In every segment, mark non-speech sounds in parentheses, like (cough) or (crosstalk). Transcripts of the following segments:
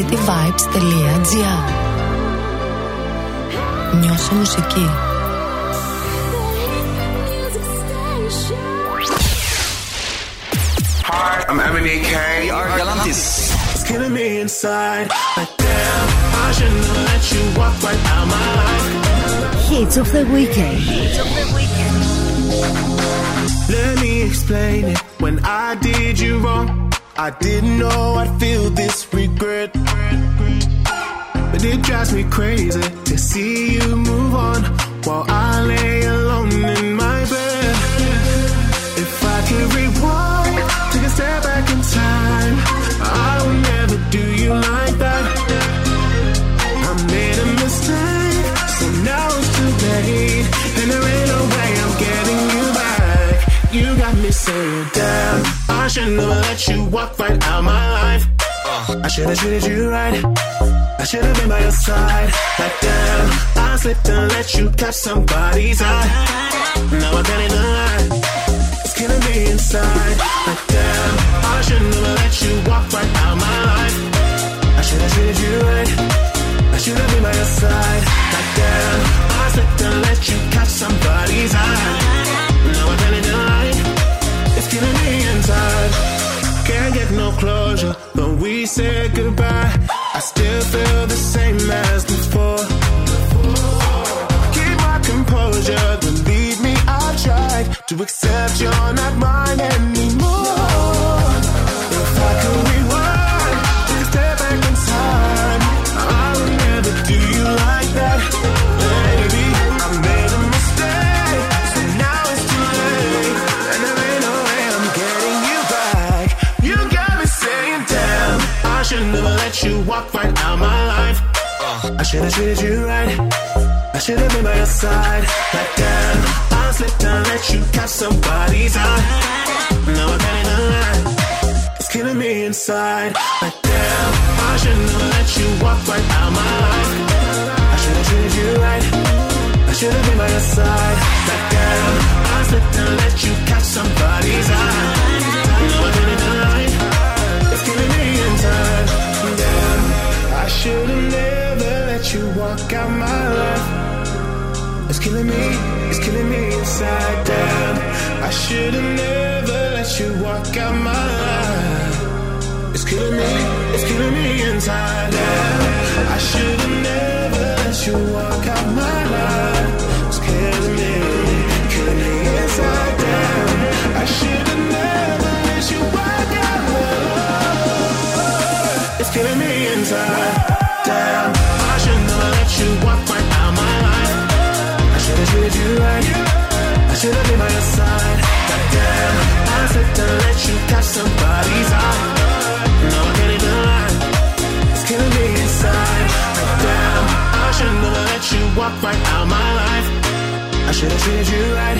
cityvibes.gr Νιώσε μουσική. Hi, I'm Eminem K. Galantis. It's killing me inside. Like damn, I should never let you walk right out my life. Hits of the weekend. Hits of the weekend. Let me explain it. When I did you wrong, I didn't know I'd feel this regret. But it drives me crazy to see you move on while I lay alone in my bed. If I could rewind, take a step back in time, I would never do you like that. I made a mistake, so now it's too late, and there ain't no way I'm getting you back. You got me saying, damn, I should never let you walk right out my life. I should have treated you right. I should have been by your side. Like damn, I slipped and let you catch somebody's eye. Now I can't lie. It's killing me inside. Like damn, I should never let you walk right out my life. I should have treated you right. I should have been by your side. Like damn, I slipped and let you catch somebody's eye. Now I can't deny. It's killing me inside. No closure but we said goodbye. I still feel the same as before. Keep my composure, believe me, I tried to accept you're not mine anymore. Let you walk right out my life. Uh. I should have treated you right. I should have been by your side. Like damn, I slipped and let you catch somebody's eye. Now I can't deny. It's killing me inside. Like damn, I should never let you walk right out my life. I should have treated you right. I should have been by your side. Like damn, I slipped and let you catch somebody's eye. Should have never let you walk out my life. It's killing me, it's killing me inside. Damn, I should have never let you walk out my life. It's killing me, it's killing me inside. Damn, I should have never let you walk out my life. It's killing me, killing me inside. Damn, I should have never should have been by your side. But damn, I slipped and let you catch somebody's eye. Now I can't even lie. It's killing me inside. Like damn, I should never let you walk right out my life. I should have treated you right.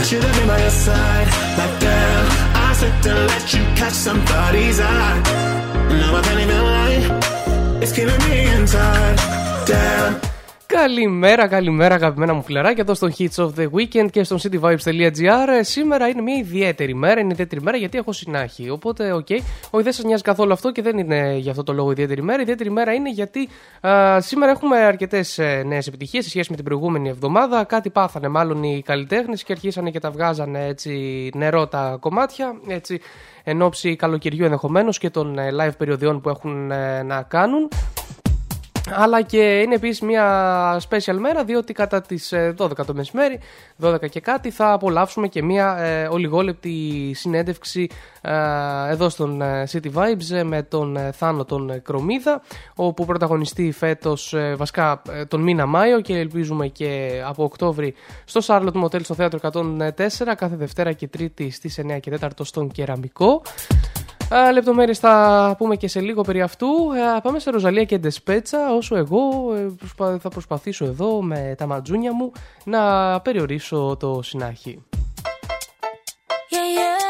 I should have been by your side. Like damn, I slipped and let you catch somebody's eye. Now I can't even lie. It's killing me inside. Damn. Καλημέρα, καλημέρα αγαπημένα μου φιλαράκια εδώ στο Hits of the Weekend και στο cityvibes.gr. Σήμερα είναι μια ιδιαίτερη μέρα, είναι ιδιαίτερη μέρα γιατί έχω συνάχι. Οπότε, OK, okay. όχι δεν σας νοιάζει καθόλου αυτό και δεν είναι για αυτό το λόγο ιδιαίτερη μέρα. Η ιδιαίτερη μέρα είναι γιατί α, σήμερα έχουμε αρκετές νέες επιτυχίες σε σχέση με την προηγούμενη εβδομάδα. Κάτι πάθανε μάλλον οι καλλιτέχνες και αρχίσανε και τα βγάζανε έτσι νερό τα κομμάτια. Έτσι, εν όψει καλοκαιριού ενδεχομένως και των live περιοδειών που έχουν να κάνουν. Αλλά και είναι επίσης μια special μέρα διότι κατά τις 12 το μεσημέρι, 12 και κάτι θα απολαύσουμε και μια ε, ολιγόλεπτη συνέντευξη ε, εδώ στον City Vibes με τον Θάνο τον Κρομίδα όπου πρωταγωνιστεί φέτος ε, βασικά τον μήνα Μάιο και ελπίζουμε και από Οκτώβρη στο Charlotte Motel στο θέατρο 104 κάθε Δευτέρα και Τρίτη στις 9 και 4 στον Κεραμικό. Λεπτομέρειες θα πούμε και σε λίγο περί αυτού. Πάμε σε Ροζαλία και Ντεσπέτσα, όσο εγώ θα προσπαθήσω εδώ με τα ματζούνια μου να περιορίσω το συνάχη. Yeah, yeah.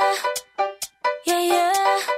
Yeah,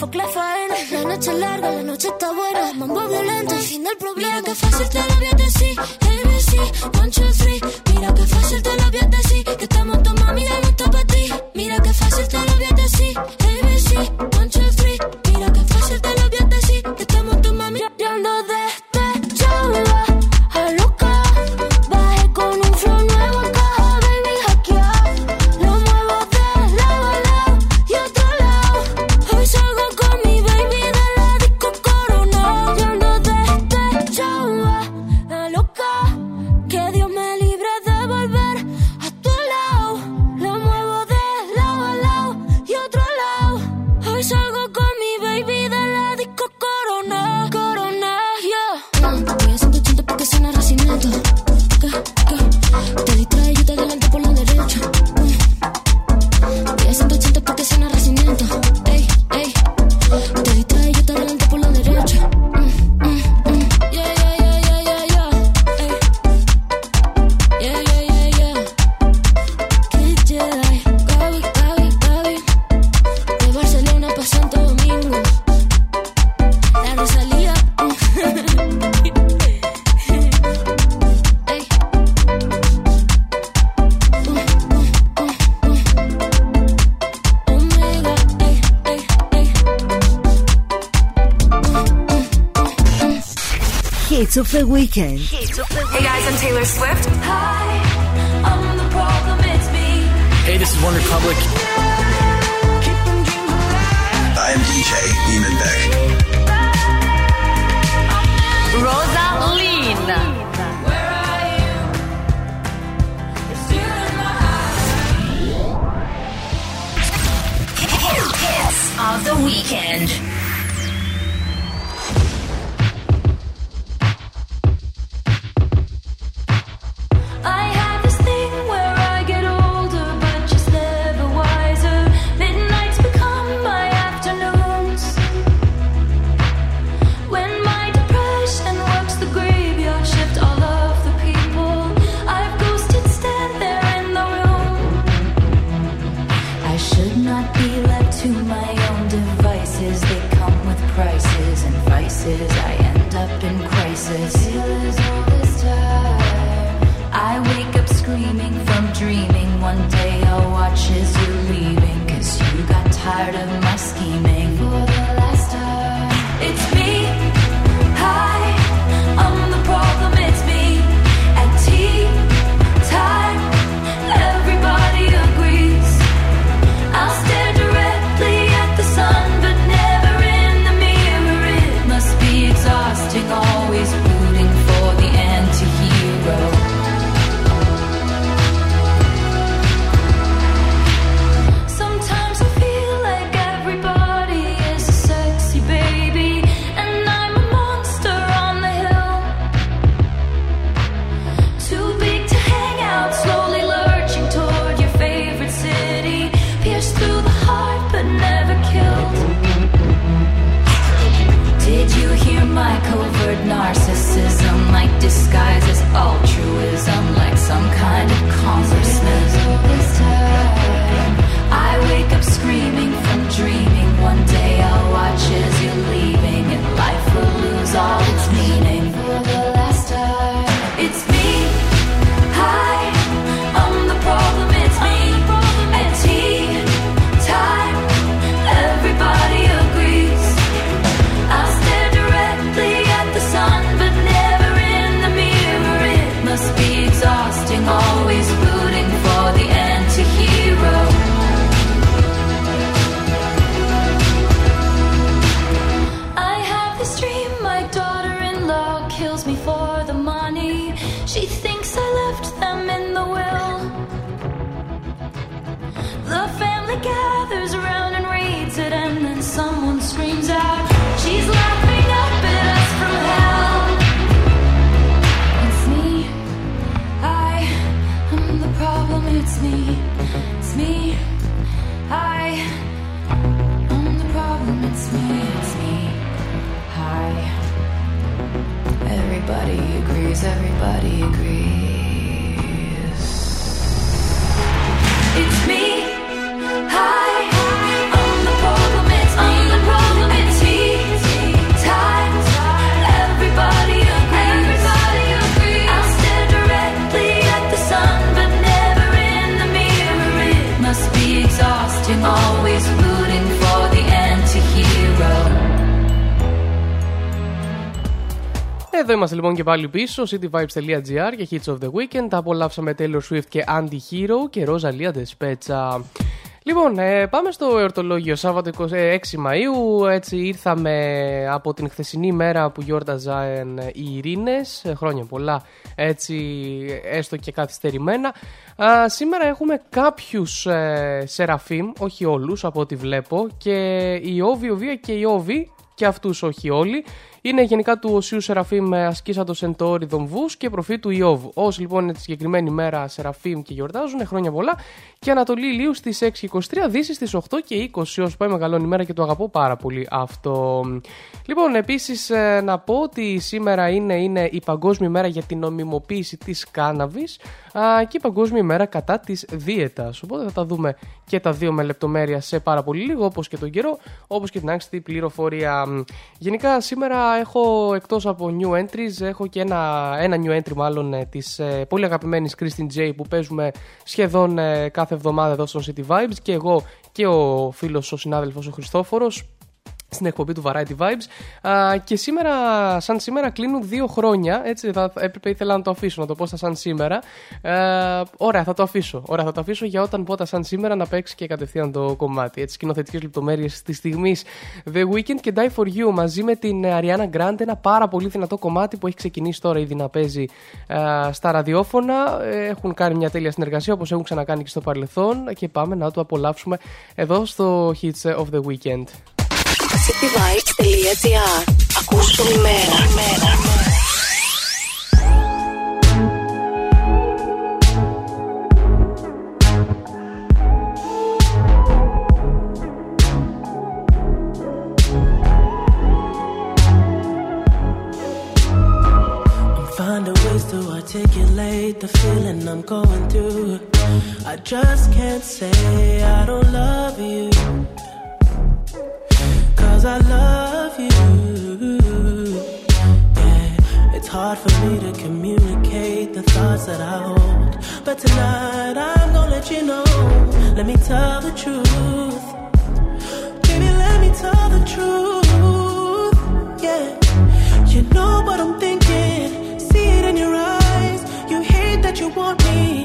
la noche es larga, la noche está buena. Mambo violento, el fin del problema. Mira que fácil te lo voy a decir. ABC, one, two, three. Mira que fácil te lo voy decir. the weekend. Εδώ είμαστε λοιπόν και πάλι πίσω, cityvibes.gr και Hits of the Weekend. Τα απολαύσαμε Taylor Swift και Anti-Hero και Rosalia Despezza. Λοιπόν, ε, πάμε στο εορτολόγιο Σάββατο 26 Μαΐου. Έτσι ήρθαμε από την χθεσινή μέρα που γιόρταζαν οι Ειρήνες. Ε, Χρόνια πολλά, έτσι έστω και καθυστερημένα. Α, σήμερα έχουμε κάποιους ε, Σεραφείμ, όχι όλους από ό,τι βλέπω. Και η Όβη, Οβία και η Όβη, και αυτούς όχι όλοι. Είναι γενικά του Οσίου Σεραφείμ ασκήσατο Σεντόρι Δομβού και προφή του Ιώβ. Όσοι λοιπόν είναι τη συγκεκριμένη μέρα Σεραφείμ και γιορτάζουν, χρόνια πολλά. Και Ανατολή Ηλίου στις 6.23, Δύσης στις 8 και 20. Όσο πάει μεγαλώνει η μέρα και το αγαπώ πάρα πολύ αυτό. Λοιπόν, επίσης να πω ότι σήμερα είναι, είναι η Παγκόσμια μέρα για την νομιμοποίηση της κάναβης και η Παγκόσμια μέρα κατά της δίαιτας. Οπότε θα τα δούμε και τα δύο με λεπτομέρεια σε πάρα πολύ λίγο, όπως και τον καιρό, όπως και την άξιτη πληροφορία. Γενικά σήμερα έχω εκτός από new entries, έχω και ένα, ένα new entry μάλλον ε, της ε, πολύ αγαπημένης Christine J που παίζουμε σχεδόν ε, κάθε εβδομάδα εδώ στο City Vibes. Και εγώ και ο φίλος, ο συνάδελφος ο Χριστόφορος στην εκπομπή του Variety Vibes. Α, και σήμερα, σαν σήμερα, κλείνουν δύο χρόνια. Έτσι, θα, έπρεπε ήθελα να το αφήσω, να το πω στα σαν σήμερα. Ε, ωραία, θα το αφήσω. Ωραία, θα το αφήσω για όταν πω τα σαν σήμερα να παίξει και κατευθείαν το κομμάτι. Έτσι, σκηνοθετικές λεπτομέρειες της στιγμής The Weekend και Die for You μαζί με την Ariana Grande. Ένα πάρα πολύ δυνατό κομμάτι που έχει ξεκινήσει τώρα ήδη να παίζει α, στα ραδιόφωνα. Ε, Έχουν κάνει μια τέλεια συνεργασία όπως έχουν ξανακάνει και στο παρελθόν. Και πάμε να το απολαύσουμε εδώ στο Hits of the Weekend. cityvibes.gr Ακούς το ημέρα. I'm finding ways to articulate the feeling I'm going through. I just can't say I don't love you. Cause I love you. Yeah, it's hard for me to communicate the thoughts that I hold. But tonight I'm gonna let you know. Let me tell the truth. Baby, let me tell the truth. Yeah, you know what I'm thinking. See it in your eyes. You hate that you want me.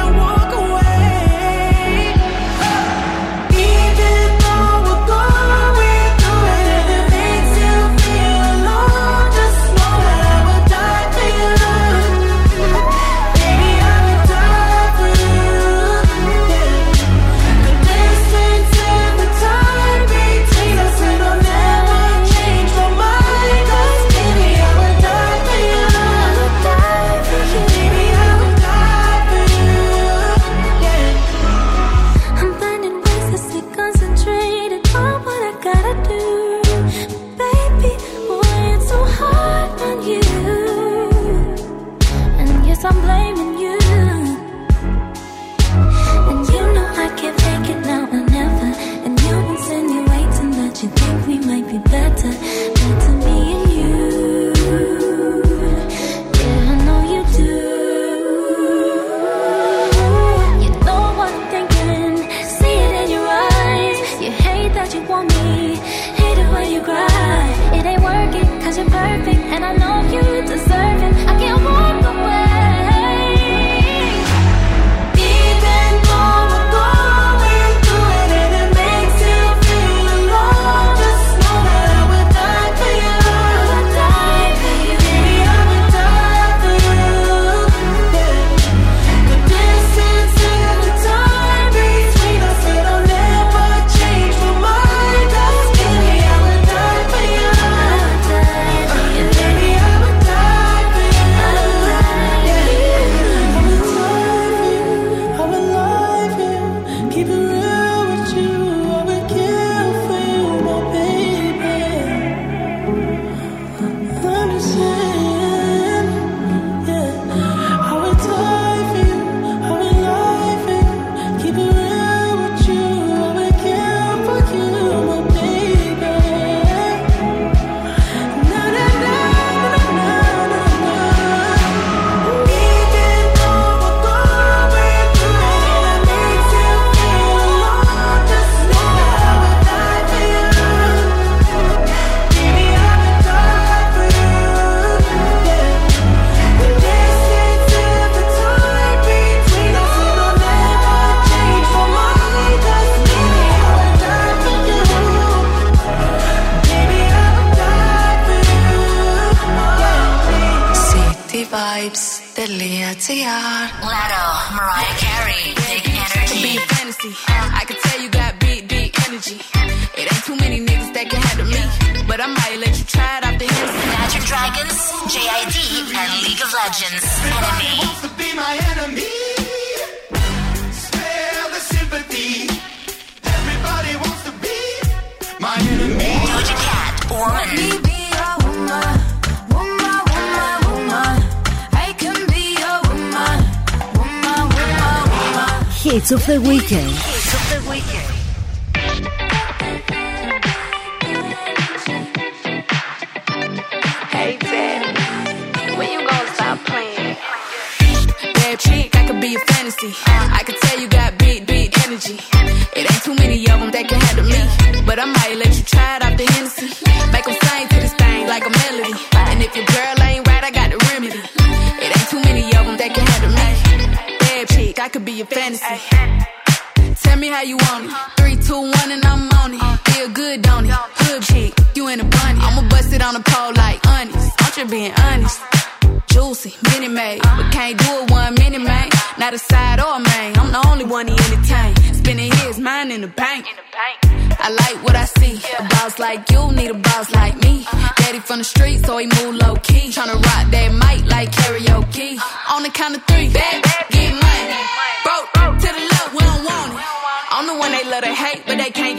VCR. Lado, Mariah Carey, Big Be Energy. a fantasy. I can tell you got big, big energy. It ain't too many niggas that can handle me. But I might let you try it out the Hennessy. Magic Dragons, JID, and League of Legends. Enemy. wants to be my enemy. Spare the sympathy. Everybody wants to be my enemy. Doja Cat, Woman. be a woman, woman, woman. Hits of the weekend. Hey, Daddy, when you gonna stop playing? Bad chick, I could be a fantasy. I can tell you got big, big energy. It ain't too many of them that can handle me. But I might let you try it out the Hennessy. Make them I could be a fantasy. Tell me how you want it. Uh-huh. Three, two, one, and I'm on it. Uh-huh. Feel good, don't it? Hood chick, you in a bunny. I'ma bust it on the pole like honest. I'm just being uh-huh. honest. Juicy, mini made, but can't do it one minute, man. Not a side or a main. I'm the only one he entertain. Spending his mind in the bank. I like what I see. A boss like you need a boss like me. Daddy from the street, so he move low key. Tryna rock that mic like karaoke. On the count of three, bad,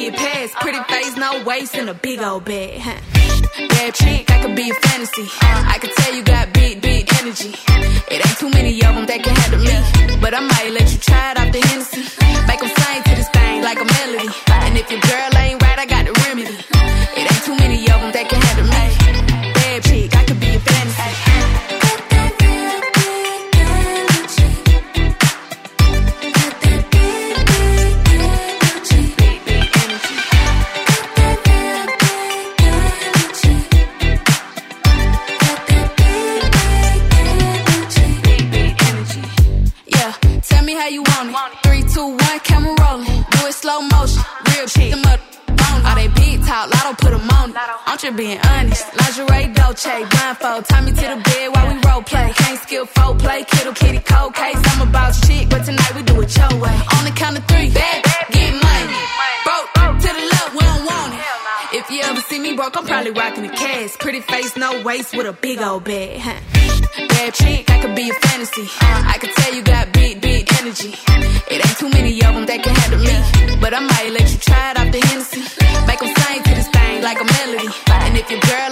get past. Pretty face, no waist, and a big old bag. Bad chick, I could be a fantasy. I can tell you got big, big energy. It ain't too many of them that can handle me. But I might let you try it out the Hennessy. Make them sing to this thing like a melody. And if your girl talk, lotto put 'em on it. I'm just being honest. Lingerie, Dolce, blindfold. Tie me to the bed while we role play. Can't skill folk play, kittle kitty cold case. I'm about shit, but tonight we do it your way. On the count of three, bad, get money. Broke to the left, we don't want it. If you ever see me broke, I'm probably rocking a cast. Pretty face, no waist, with a big old bag. Bad chick, I could be a fantasy. I can tell you got big, big energy. It ain't too many of them that can handle me. But I might let you try it out the Hennessy. Like a melody. And if your girl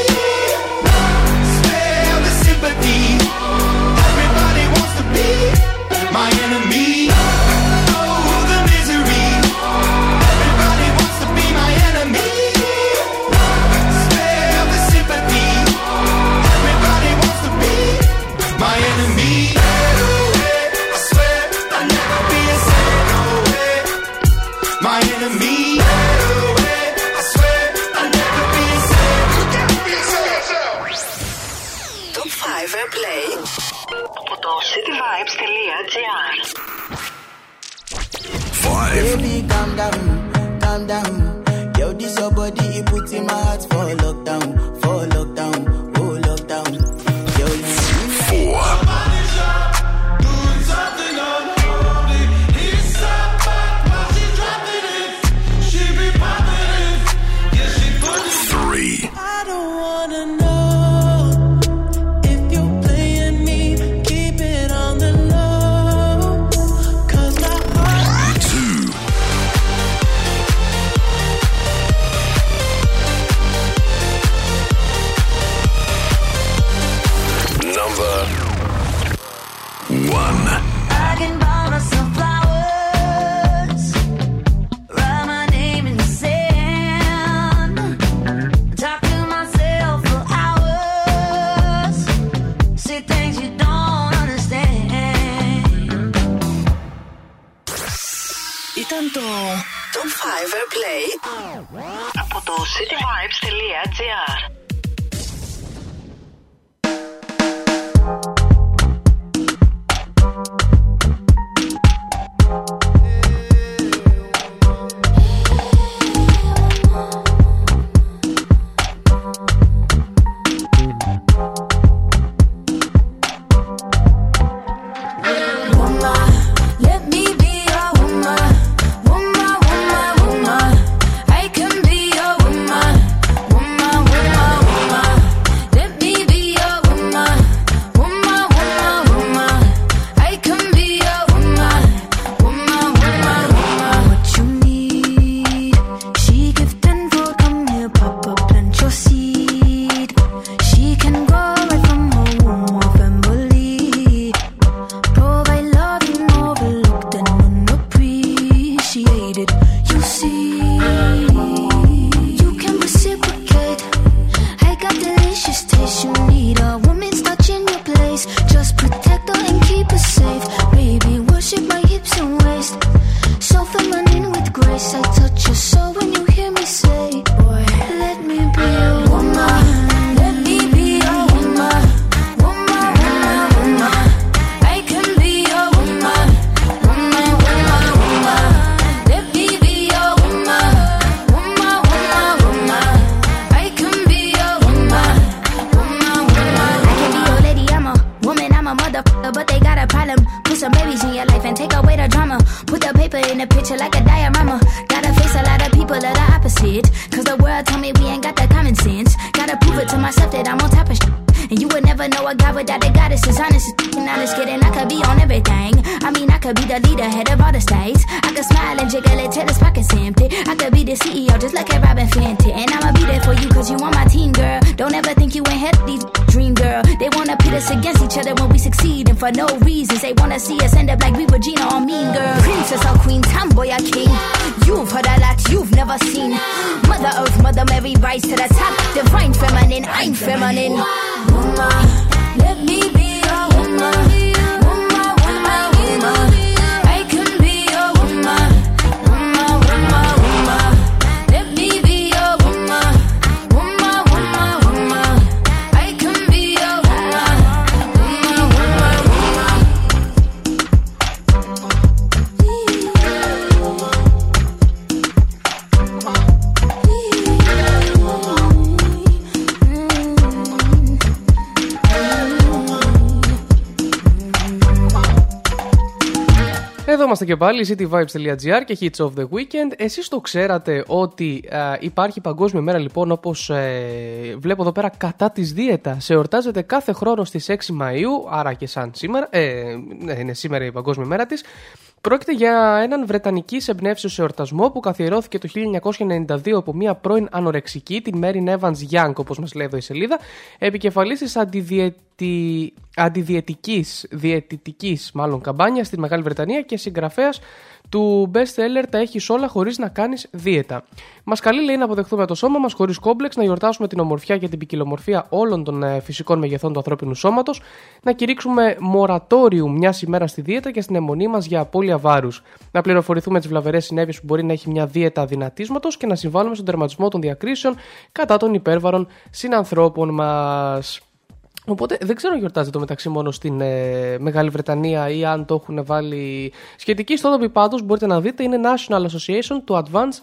my heart City Vibes. cityvibes.gr και hits of the weekend. Εσείς το ξέρατε ότι α, υπάρχει παγκόσμια μέρα λοιπόν όπως ε, βλέπω εδώ πέρα κατά της δίαιτας. Εορτάζεται κάθε χρόνο στις 6 Μαΐου, άρα και σαν σήμερα, ε, ναι, είναι σήμερα η παγκόσμια μέρα της. Πρόκειται για έναν βρετανικής εμπνεύσεως εορτασμό που καθιερώθηκε το 1992 από μια πρώην ανορεξική, την Mary Evans Young, όπως μας λέει εδώ η σελίδα, επικεφαλής τη αντιδιαιτι... αντιδιαιτικής, διαιτητικής μάλλον καμπάνιας στη Μεγάλη Βρετανία και συγγραφέας του best seller Τα έχεις όλα χωρίς να κάνεις δίαιτα. Μας καλεί λέει να αποδεχθούμε το σώμα μας χωρίς κόμπλεξ, να γιορτάσουμε την ομορφιά και την ποικιλομορφία όλων των ε, φυσικών μεγεθών του ανθρώπινου σώματος, να κηρύξουμε μορατόριου μιας ημέρας στη δίαιτα και στην αιμονή μας για απώλεια βάρους, να πληροφορηθούμε τις βλαβερές συνέπειε που μπορεί να έχει μια δίαιτα δυνατίσματος και να συμβάλλουμε στον τερματισμό των διακρίσεων κατά των υπέρβαρων συνανθρώπων μας. Οπότε δεν ξέρω αν γιορτάζει το μεταξύ μόνο στην ε, Μεγάλη Βρετανία ή αν το έχουν βάλει. Σχετική ιστότοπη πάντως μπορείτε να δείτε είναι National Association to Advance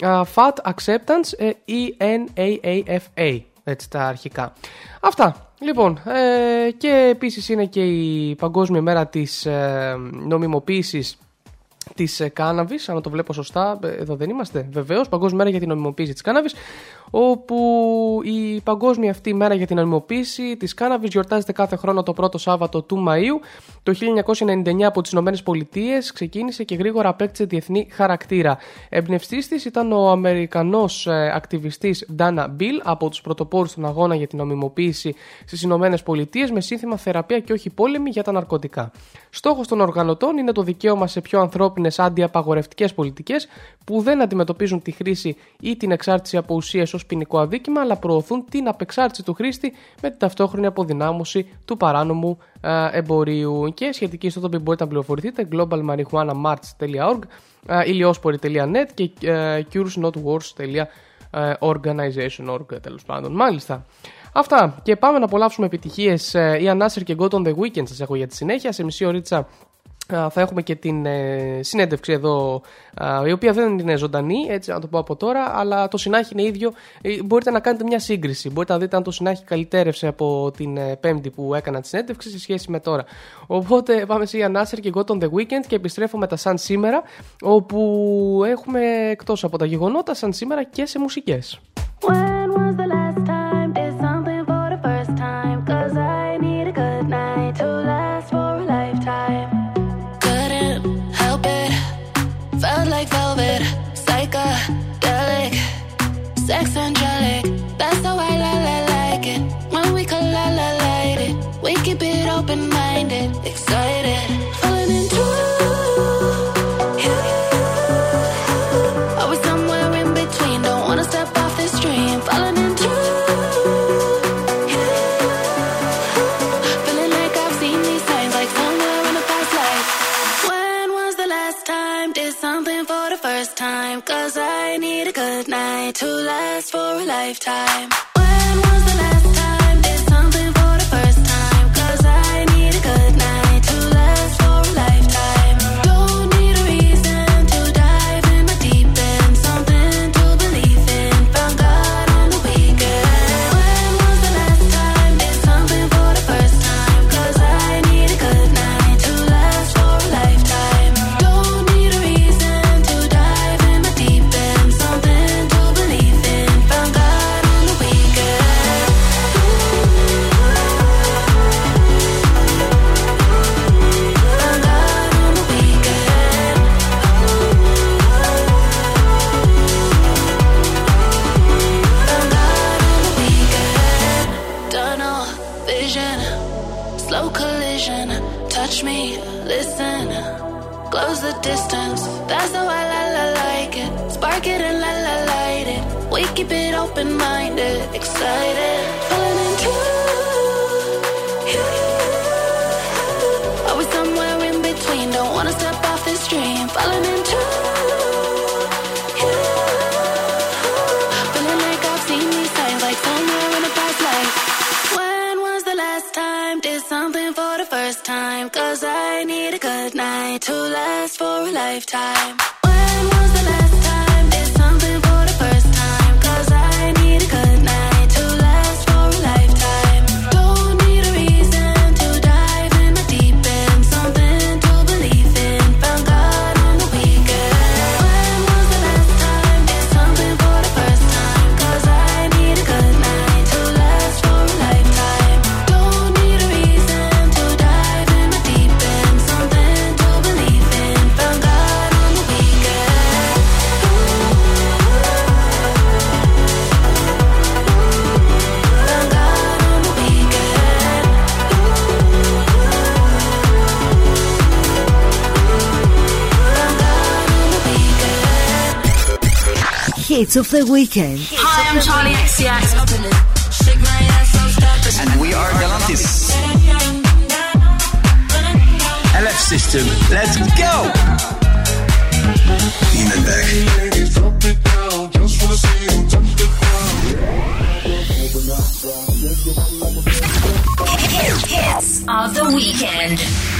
uh, Fat Acceptance ε, ENAAFA. Έτσι τα αρχικά. Αυτά. Λοιπόν, ε, και επίσης είναι και η Παγκόσμια Μέρα της ε, νομιμοποίησης της κάναβη, αν το βλέπω σωστά, ε, εδώ δεν είμαστε. Βεβαίως, Παγκόσμια Μέρα για την νομιμοποίηση της κάναβη, όπου η παγκόσμια αυτή μέρα για την νομιμοποίηση της κάναβη γιορτάζεται κάθε χρόνο το πρώτο Σάββατο του Μαΐου. Το 1999 από τις Ηνωμένες Πολιτείες ξεκίνησε και γρήγορα απέκτησε διεθνή χαρακτήρα. Εμπνευστής της ήταν ο Αμερικανός ακτιβιστής Ντάνα Μπιλ από τους πρωτοπόρους στον αγώνα για την νομιμοποίηση στις Ηνωμένες Πολιτείες με σύνθημα Θεραπεία και όχι πόλεμη για τα ναρκωτικά. Στόχος των οργανωτών είναι το δικαίωμα σε πιο ανθρώπινε αντιαπαγορευτικές πολιτικές που δεν αντιμετωπίζουν τη χρήση ή την εξάρτηση από ουσίες ως ποινικό αδίκημα, αλλά προωθούν την απεξάρτηση του χρήστη με την ταυτόχρονη αποδυνάμωση του παράνομου ε, εμπορίου. Και σχετική ιστότοπη μπορείτε να πληροφορηθείτε globalmarijuanamarch.org, iliospori.net και ε, curesnotwars.organization.org τέλος πάντων. Μάλιστα. Αυτά και πάμε να απολαύσουμε επιτυχίες. Η Ανάσερ και God on the Weekend σας έχω για τη συνέχεια. Σε μισή ωρίτσα θα έχουμε και την ε, συνέντευξη εδώ, η οποία δεν είναι ζωντανή, έτσι να το πω από τώρα, αλλά το συνάχη είναι ίδιο. Ε, μπορείτε να κάνετε μια σύγκριση. Μπορείτε να δείτε αν το συνάχη καλυτέρευσε από την ε, Πέμπτη που έκανα τη συνέντευξη σε σχέση με τώρα. Οπότε πάμε σε Ανάσερ και God on the Weekend και επιστρέφω με τα σαν σήμερα, όπου έχουμε εκτός από τα γεγονότα σαν σήμερα και σε μουσικές. sex your lifetime. I need a good night to last for a lifetime. Hits of the Weekend. Hi, I'm Charlie XCX. And we are Galantis. LF System, let's go! Neiman back. Hits of the Weekend.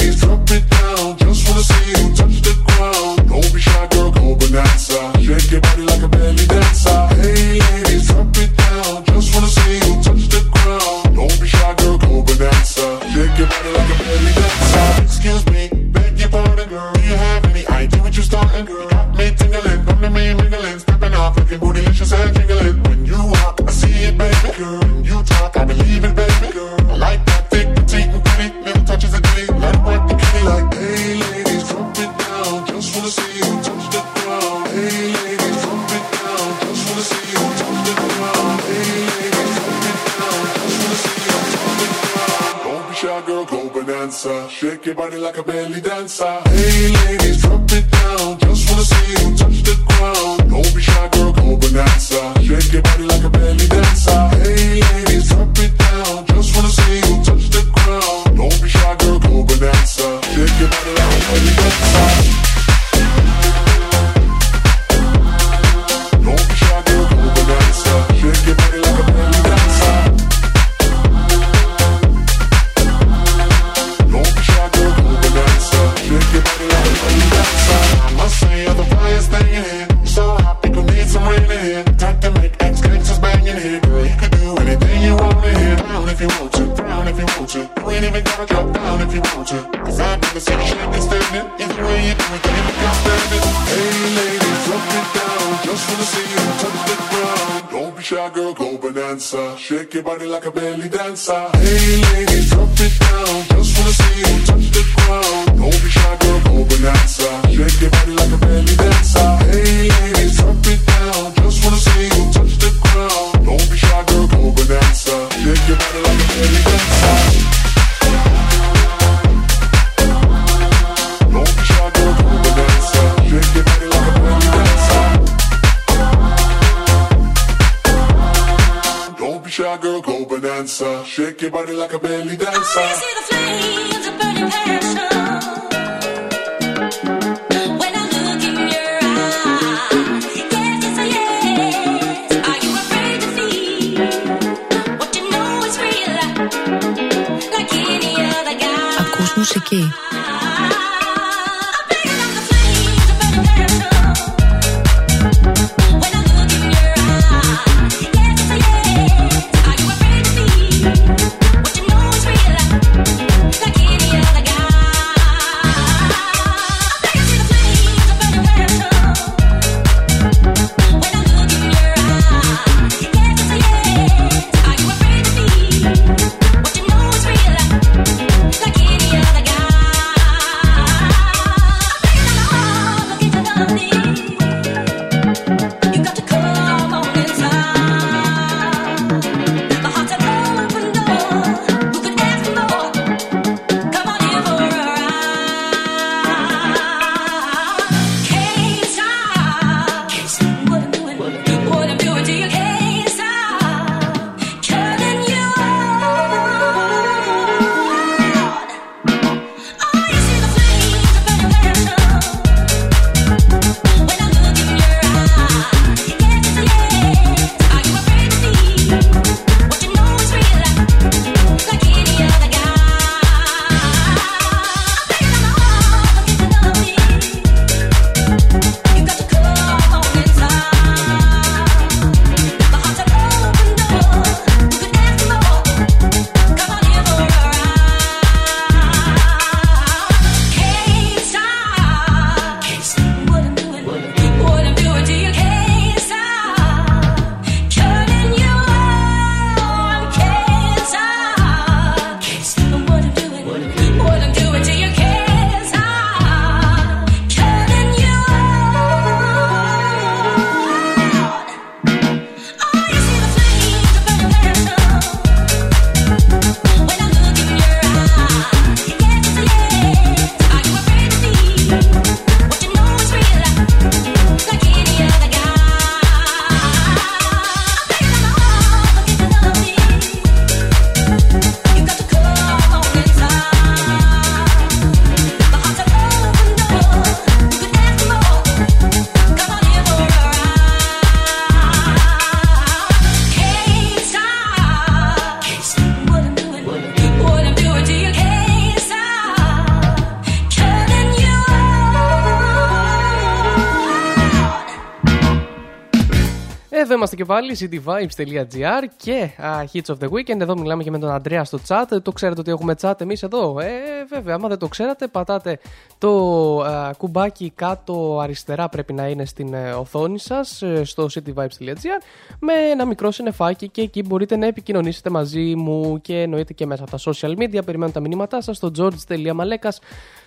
cityvibes.gr και uh, Hits of the Weekend. Εδώ μιλάμε και με τον Αντρέα στο chat. Το ξέρετε ότι έχουμε chat εμείς εδώ; Ε, βέβαια, άμα δεν το ξέρατε, πατάτε το uh, κουμπάκι κάτω αριστερά πρέπει να είναι στην uh, οθόνη σας uh, στο cityvibes.gr με ένα μικρό συνεφάκι και εκεί μπορείτε να επικοινωνήσετε μαζί μου και εννοείται και μέσα από τα social media. Περιμένω τα μηνύματά σας στο george.maleka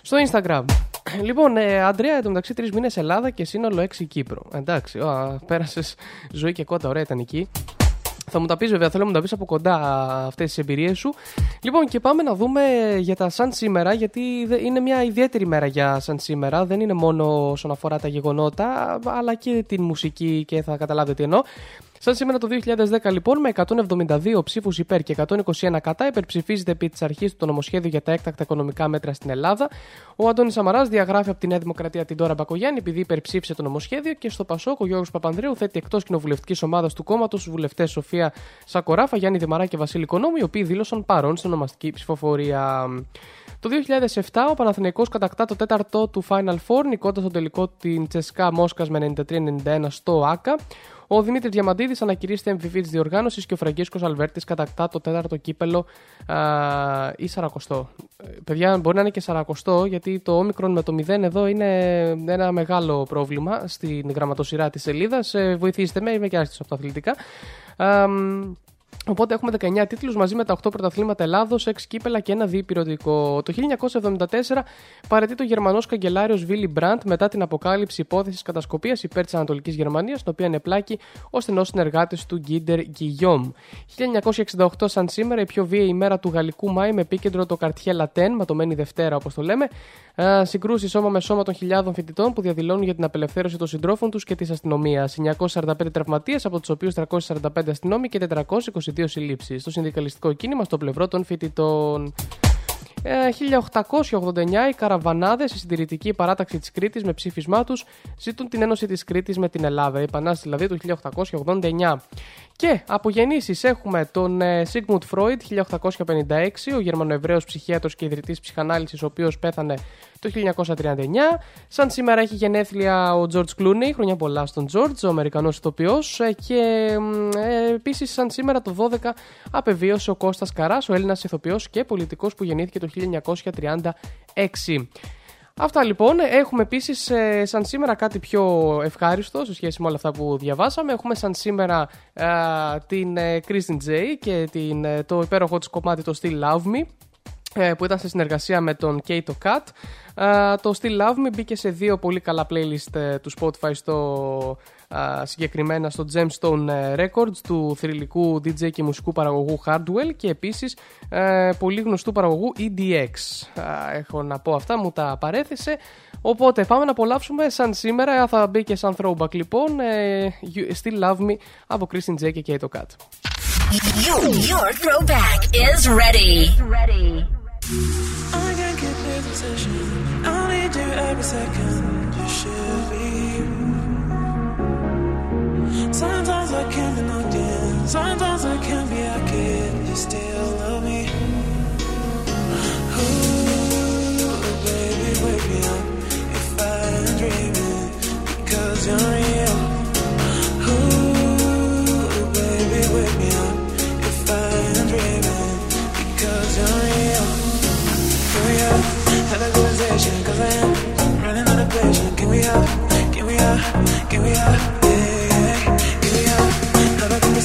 στο Instagram. (clears throat) Λοιπόν, ε, Αντρέα, εντωμεταξύ τρεις μήνες Ελλάδα και σύνολο 6 Κύπρο. Εντάξει, πέρασες ζωή και κότα, ωραία ήταν εκεί. Θα μου τα πεις, βέβαια, θέλω να μου τα πεις από κοντά αυτές τις εμπειρίες σου. Λοιπόν, και πάμε να δούμε για τα σαν σήμερα, γιατί είναι μια ιδιαίτερη μέρα για σαν σήμερα. Δεν είναι μόνο όσον αφορά τα γεγονότα, αλλά και την μουσική και θα καταλάβετε τι εννοώ. Σαν σήμερα το 2010, λοιπόν, με 172 ψήφους υπέρ και 121 κατά, υπερψηφίζεται επί της αρχής του το νομοσχέδιο για τα έκτακτα οικονομικά μέτρα στην Ελλάδα. Ο Αντώνης Σαμαράς διαγράφει από τη Νέα Δημοκρατία την Τώρα Μπακογιάννη επειδή υπερψήφισε το νομοσχέδιο και στο Πασόκ ο Γιώργος Παπανδρέου θέτει εκτός κοινοβουλευτικής ομάδας του κόμματος τους βουλευτές Σοφία Σακοράφα, Γιάννη Δημαρά και Βασίλη Κονόμη, οι οποίοι δήλωσαν παρόν στην ονομαστική ψηφοφορία. Το 2007 ο Παναθηναϊκός κατακτά το τέταρτο του Final Four, νικώντας το τελικό την Τσεσκά Μόσκα με 93-91 στο ΑΚΑ. Ο Δημήτρης Διαμαντίδης ανακηρύσσεται MVP της διοργάνωσης και ο Φραγκίσκο Αλβέρτης κατακτά το τέταρτο κύπελο α, ή σαρακοστό. Ε, παιδιά, μπορεί να είναι και σαρακοστό, γιατί το όμικρον με το 0 εδώ είναι ένα μεγάλο πρόβλημα στην γραμματοσυρά της σελίδας. Ε, βοηθήστε με, είμαι και άστιο από τα αθλητικά. Οπότε έχουμε 19 τίτλους μαζί με τα 8 πρωταθλήματα Ελλάδος, 6 κύπελα και ένα διπυρωτικό. Το 1974 παρετεί το Γερμανός καγκελάριος Βίλι Μπραντ μετά την αποκάλυψη υπόθεσης κατασκοπίας υπέρ της Ανατολικής Γερμανίας, την οποία ανεπλάκη ο στενός συνεργάτης του Γκίντερ Γκυγιόμ. 1968 σαν σήμερα η πιο βίαιη ημέρα του Γαλλικού Μάη με επίκεντρο το Καρτιέ Λατέν, ματωμένη Δευτέρα όπως το λέμε. Συγκρούσεις σώμα με σώμα των χιλιάδων φοιτητών που διαδηλώνουν για την απελευθέρωση των συντρόφων τους και της αστυνομίας. 945 τραυματίες, από τους οποίους 345 αστυνόμοι και 422 συλλήψεις. Το συνδικαλιστικό κίνημα στο πλευρό των φοιτητών. 1889 οι Καραβανάδες, η συντηρητική παράταξη της Κρήτης με ψήφισμά τους, ζητούν την ένωση της Κρήτης με την Ελλάδα. Η Επανάσταση δηλαδή του 1889. Και από γεννήσεις έχουμε τον Σίγμουντ Φρόιντ 1856, ο Γερμανοεβραίος ψυχίατρος και ιδρυτής ψυχανάλυσης, ο οποίος πέθανε το 1939. Σαν σήμερα έχει γενέθλια ο George Clooney, χρόνια πολλά στον George, ο Αμερικανός ηθοποιός ε, και ε, επίσης σαν σήμερα το 12 απεβίωσε ο Κώστας Καράς, ο Έλληνας ηθοποιός και πολιτικός που γεννήθηκε το 1936. Αυτά λοιπόν. Έχουμε επίσης ε, σαν σήμερα κάτι πιο ευχάριστο σε σχέση με όλα αυτά που διαβάσαμε. Έχουμε σαν σήμερα ε, την ε, Kristen J και την, ε, το υπέροχο της κομμάτι το Still Love Me που ήταν σε συνεργασία με τον Kato Cat. το Still Love Me μπήκε σε δύο πολύ καλά playlist του Spotify στο συγκεκριμένα στο Gemstone ε, Records του θρηλυκού DJ και μουσικού παραγωγού Hardwell και επίσης ε, πολύ γνωστού παραγωγού EDX. Έχω να πω αυτά, μου τα παρέθεσε. Οπότε πάμε να απολαύσουμε σαν σήμερα, θα μπει και σαν throwback λοιπόν, ε, Still Love Me από Christian J και Kato Cat. Your, your throwback is ready. ready. I can't keep this decision. I need you every second. Sometimes I can't be knocked in. Sometimes I can't be a kid. You still love me. Ooh, baby, wake me up if I'm dreaming because you're real. Ooh, baby, wake me up if I'm dreaming because you're real. Can have a? Cause I am running out of patience. Can we have, can we have, can we have?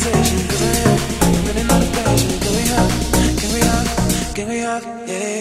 conversation? Cause I am passion. Can we hug? Can we hug? Can we hug? Yeah.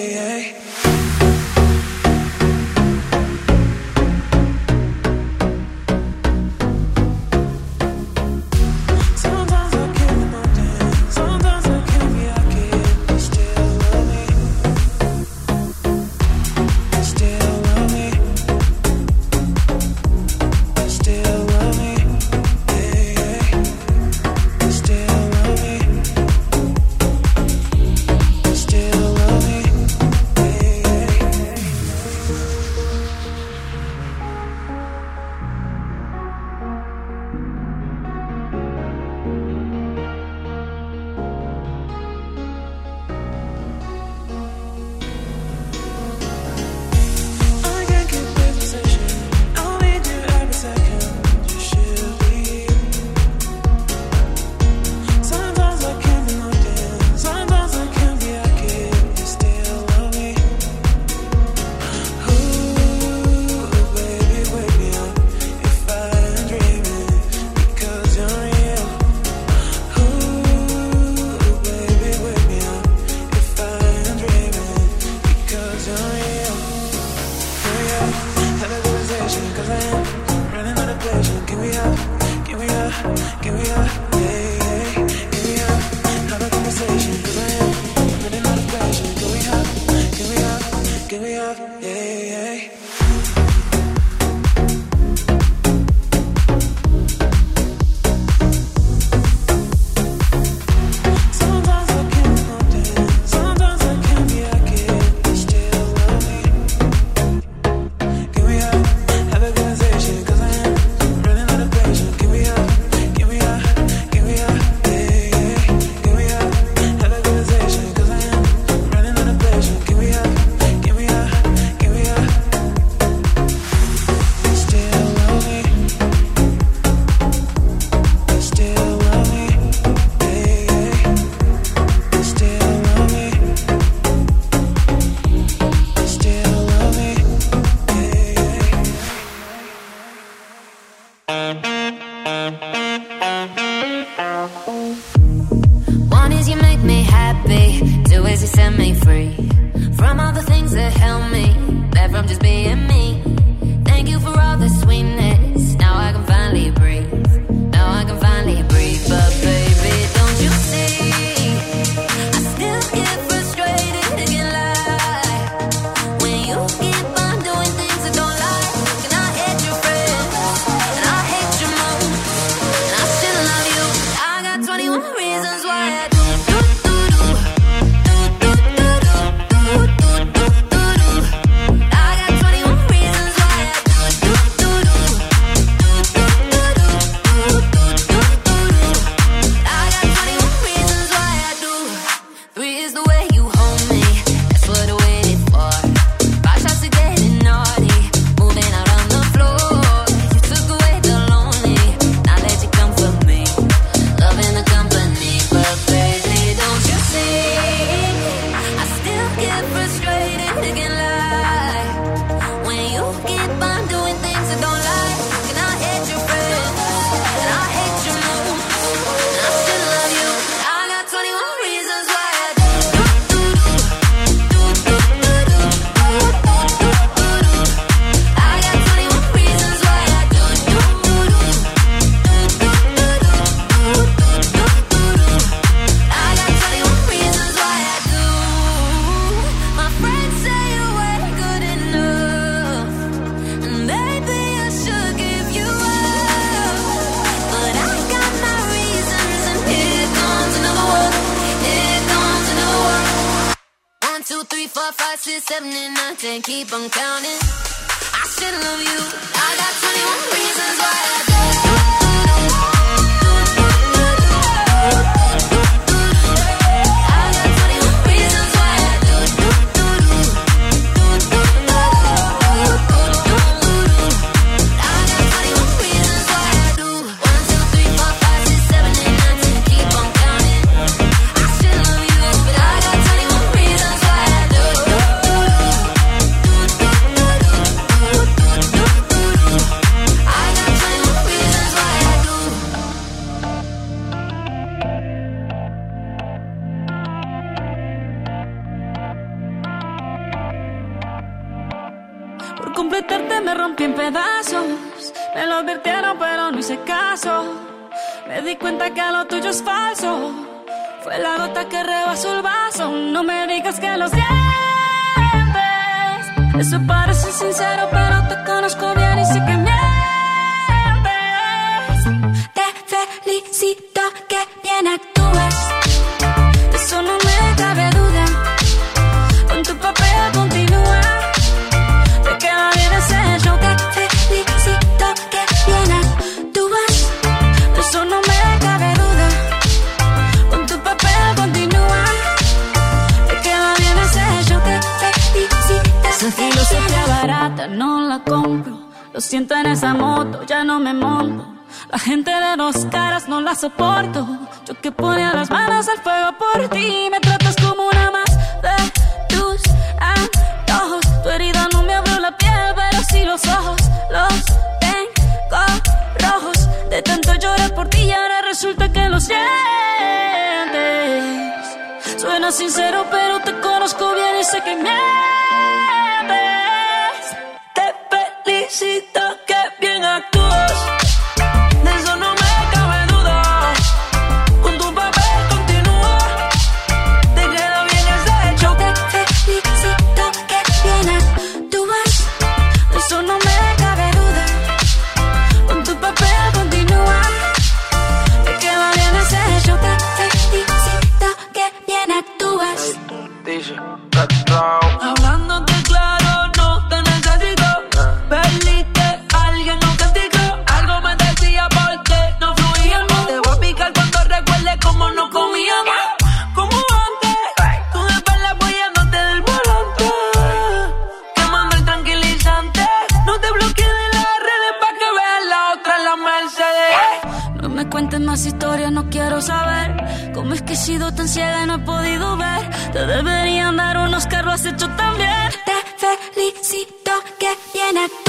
Saber. Cómo es que he sido tan ciega y no he podido ver. Te deberían dar unos lo has hecho también. Te felicito que bien.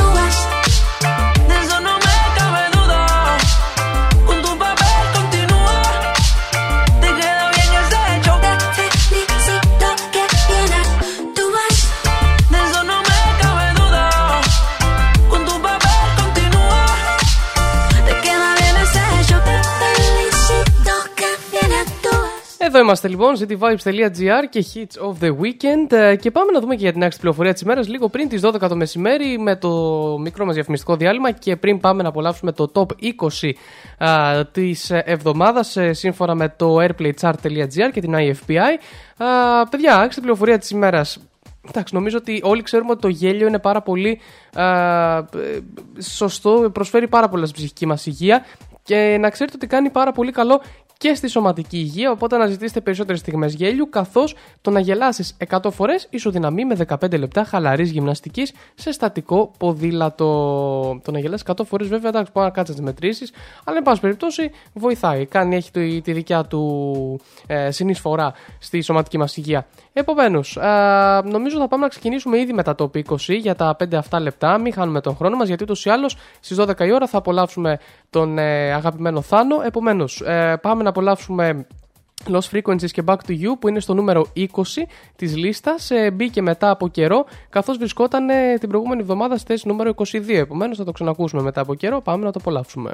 Εδώ είμαστε λοιπόν, cityvibes.gr και hits of the weekend. Ε, Και πάμε να δούμε και για την άξιση πληροφορία της ημέρας λίγο πριν τις 12 το μεσημέρι με το μικρό μας διαφημιστικό διάλειμμα. Και πριν πάμε να απολαύσουμε το top 20 της εβδομάδας σύμφωνα με το airplaychart.gr και την IFPI. Α, παιδιά, άξιση πληροφορία της ημέρας. Εντάξει, νομίζω ότι όλοι ξέρουμε ότι το γέλιο είναι πάρα πολύ α, ε, σωστό, προσφέρει πάρα πολλά στην ψυχική μας υγεία και να ξέρετε ότι κάνει πάρα πολύ καλό και στη σωματική υγεία. Οπότε να ζητήσετε περισσότερες στιγμές γέλιου, καθώς το να γελάσεις 100 φορές ισοδυναμεί με 15 λεπτά χαλαρής γυμναστικής σε στατικό ποδήλατο. Το να γελάσει 100 φορές, βέβαια, εντάξει, μπορεί να κάτσεις τις μετρήσεις, αλλά εν πάση περιπτώσει βοηθάει. Κάνει, έχει τη, τη δικιά του ε, συνεισφορά στη σωματική μας υγεία. Επομένως, νομίζω θα πάμε να ξεκινήσουμε ήδη με τα top 20 για τα 5 αυτά λεπτά. Μην χάνουμε τον χρόνο μας, γιατί ούτως ή άλλως στις 12 η ώρα θα απολαύσουμε τον ε, αγαπημένο Θάνο. Επομένως, ε, πάμε να απολαύσουμε Lost Frequencies και Back to You που είναι στο νούμερο 20 της λίστας ε, μπήκε μετά από καιρό καθώς βρισκόταν ε, την προηγούμενη εβδομάδα στη θέση νούμερο 22 επομένως θα το ξανακούσουμε μετά από καιρό πάμε να το απολαύσουμε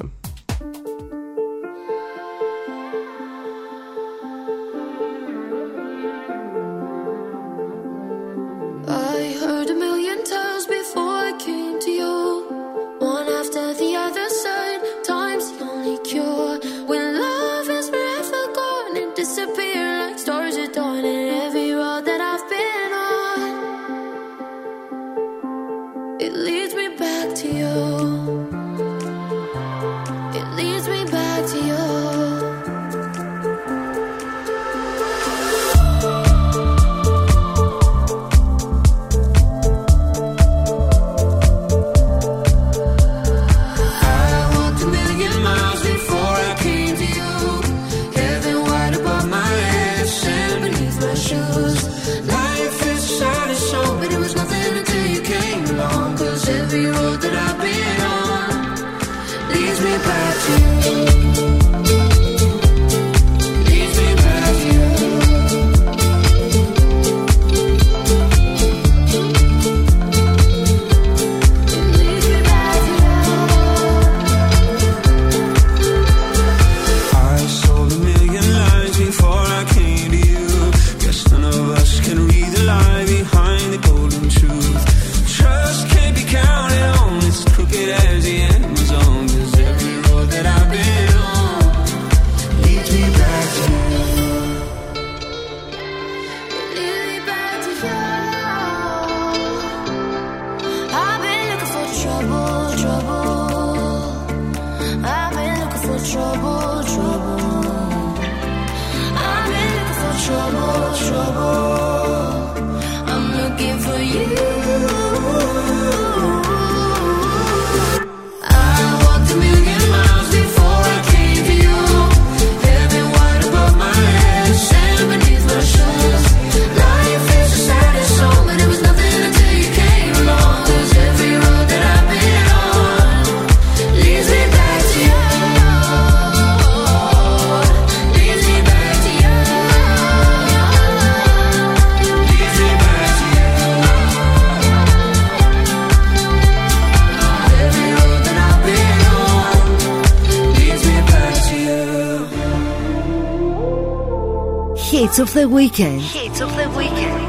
Hits of the weekend. Hits of the weekend.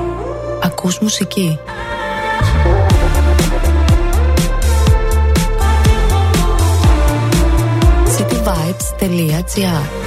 Ακούς μουσική. cityvibes.gr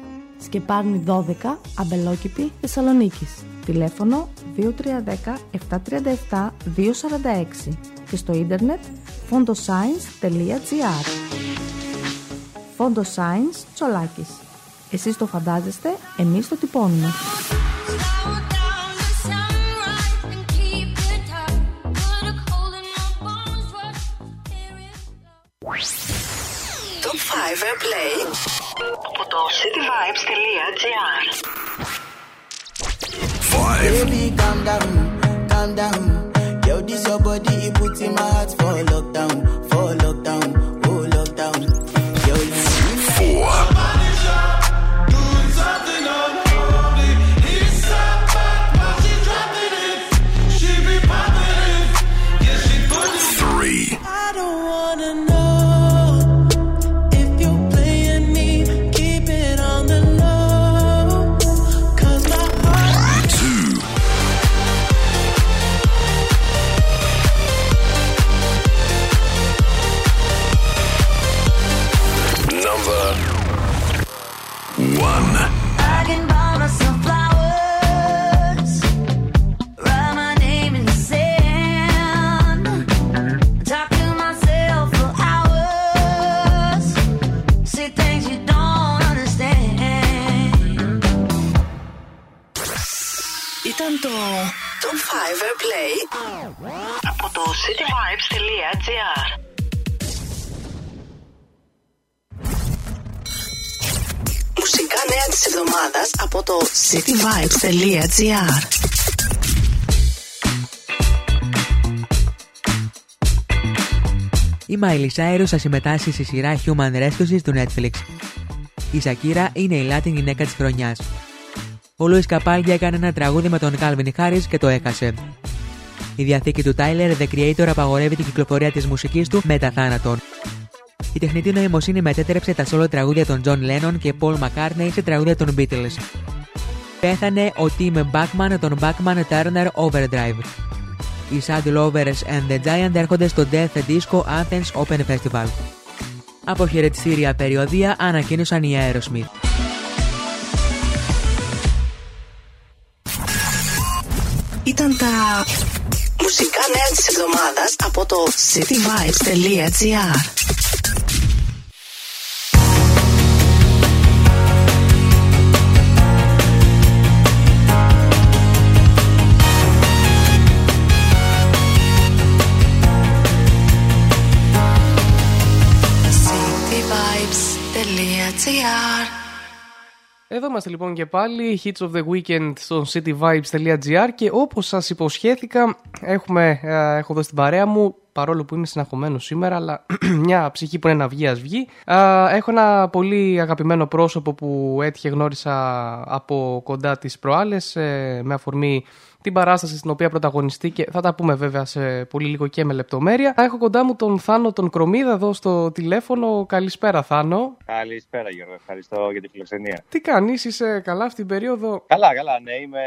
Σκεπάρνη 12, Αμπελόκηπη, Θεσσαλονίκης. Τηλέφωνο 2310 737 246 και στο ίντερνετ fondoscience.gr Φόντο Science Τσολάκης. Εσείς το φαντάζεστε, εμείς το τυπώνουμε. Top 5 Airplay από το cityvibes.gr Baby, calm down, calm down. Yo, this your body, it puts in my heart for lockdown, for lockdown, lockdown. Ήταν το Top 5 Airplay από το cityvibes.gr Μουσικά νέα της εβδομάδας από το cityvibes.gr Η Miley Cyrus θα συμμετάσχει στη σειρά Human Rescue του Netflix. Η Σακύρα είναι η Latin γυναίκα της χρονιάς. Ο Λούις Καπάλια έκανε ένα τραγούδι με τον Calvin Harris και το έχασε. Η διαθήκη του Tyler, The Creator, απαγορεύει την κυκλοφορία της μουσικής του μετά θάνατον. Η τεχνητή νοημοσύνη μετέτρεψε τα solo τραγούδια των John Lennon και Paul McCartney σε τραγούδια των Beatles. Πέθανε ο Tim Bachman των Bachman Turner Overdrive. Οι Sad Lovers and the Giant έρχονται στο Death Disco Athens Open Festival. Από χαιρετιστήρια περιοδία ανακοίνωσαν οι Aerosmith. Ήταν τα μουσικά νέα της εβδομάδας από το cityvibes.gr cityvibes.gr Εδώ είμαστε λοιπόν και πάλι, Hits of the Weekend στο cityvibes.gr και όπως σας υποσχέθηκα έχουμε, ε, έχω εδώ στην παρέα μου παρόλο που είμαι συναχωμένος σήμερα, αλλά (clears throat) μια ψυχή που είναι να βγει, ας βγει. Ε, έχω ένα πολύ αγαπημένο πρόσωπο που έτυχε γνώρισα από κοντά τις προάλλες ε, με αφορμή την παράσταση στην οποία πρωταγωνιστεί και θα τα πούμε βέβαια σε πολύ λίγο και με λεπτομέρεια. Έχω κοντά μου τον Θάνο τον Κρομίδα εδώ στο τηλέφωνο. Καλησπέρα Θάνο. Καλησπέρα Γιώργο, ευχαριστώ για τη φιλοξενία. Τι κάνεις, είσαι καλά αυτή την περίοδο; Καλά, καλά, ναι, είμαι...